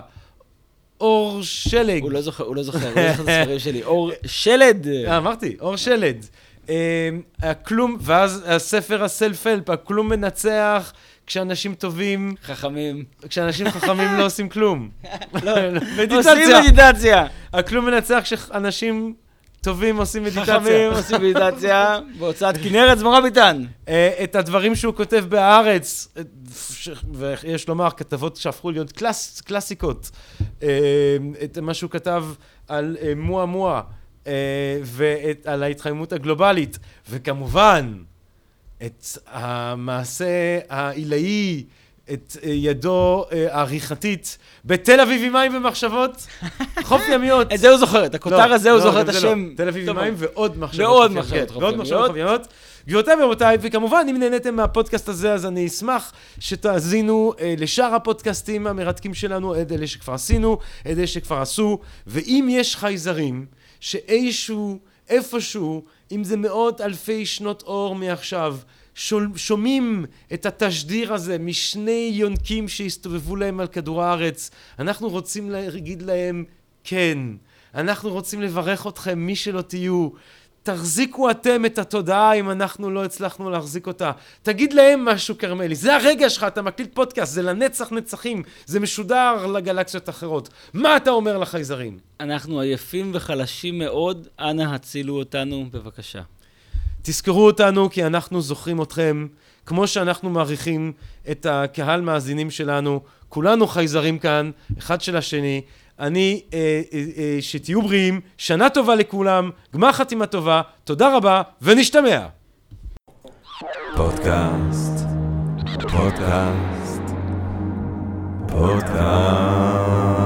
אור שלג. הוא לא זוכר, הוא לא זוכר, הוא לא זוכר את הספרים שלי. אור שלד. אה, אמרתי, אור שלד. אה, הכלום, ואז הספר הסלף-הלפ, הכלום מנצח כשאנשים טובים, חכמים. כשאנשים חכמים לא עושים כלום. לא, עושים מדיטציה. מדיטציה. הכלום מנצח כשאנשים טובים עושים מדיטציה. חכמים עושים מדיטציה בהוצאת כנרת זמורה ביטן. אה, את הדברים שהוא כותב בהארץ, אה, ויש לומר, כתבות שהפכו להיות קלאס, קלאסיקות. אה, את מה שהוא כתב על מואה, אה, ועל ההתחממות הגלובלית, וכמובן, את המעשה העילאי, את אה, ידו אה, העריכתית בתל אביב עם מים ומחשבות, חוף ימיות. את זה הוא זוכר, את הכותר לא, הזה הוא לא, זוכר את לא. השם. תל אביב טוב, מים ועוד מחשבות. ועוד חוף מחשבות ימיות. חוף ימיות. גבירותיי ורבותיי, וכמובן, אם נהניתם מהפודקאסט הזה, אז אני אשמח שתאזינו אה, לשאר הפודקאסטים המרתקים שלנו, את אלה שכבר עשינו, את אלה שכבר עשו, ואם יש חייזרים שאיזשהו, איפשהו, אם זה מאות אלפי שנות אור מעכשיו, שומעים את התשדיר הזה משני יונקים שהסתובבו להם על כדור הארץ, אנחנו רוצים להגיד להם כן. אנחנו רוצים לברך אתכם, מי שלא תהיו. תחזיקו אתם את התודעה אם אנחנו לא הצלחנו להחזיק אותה. תגיד להם משהו, כרמלי. זה הרגע שלך, אתה מקליט פודקאסט, זה לנצח נצחים, זה משודר לגלקסיות אחרות. מה אתה אומר לחייזרים? אנחנו עייפים וחלשים מאוד, אנא הצילו אותנו, בבקשה. תזכרו אותנו כי אנחנו זוכרים אתכם, כמו שאנחנו מעריכים את הקהל מאזינים שלנו. כולנו חייזרים כאן, אחד של השני. אני, אה, אה, אה, שתהיו בריאים, שנה טובה לכולם, גמר חתימה טובה, תודה רבה, ונשתמע. פודקאסט, פודקאסט, פודקאסט.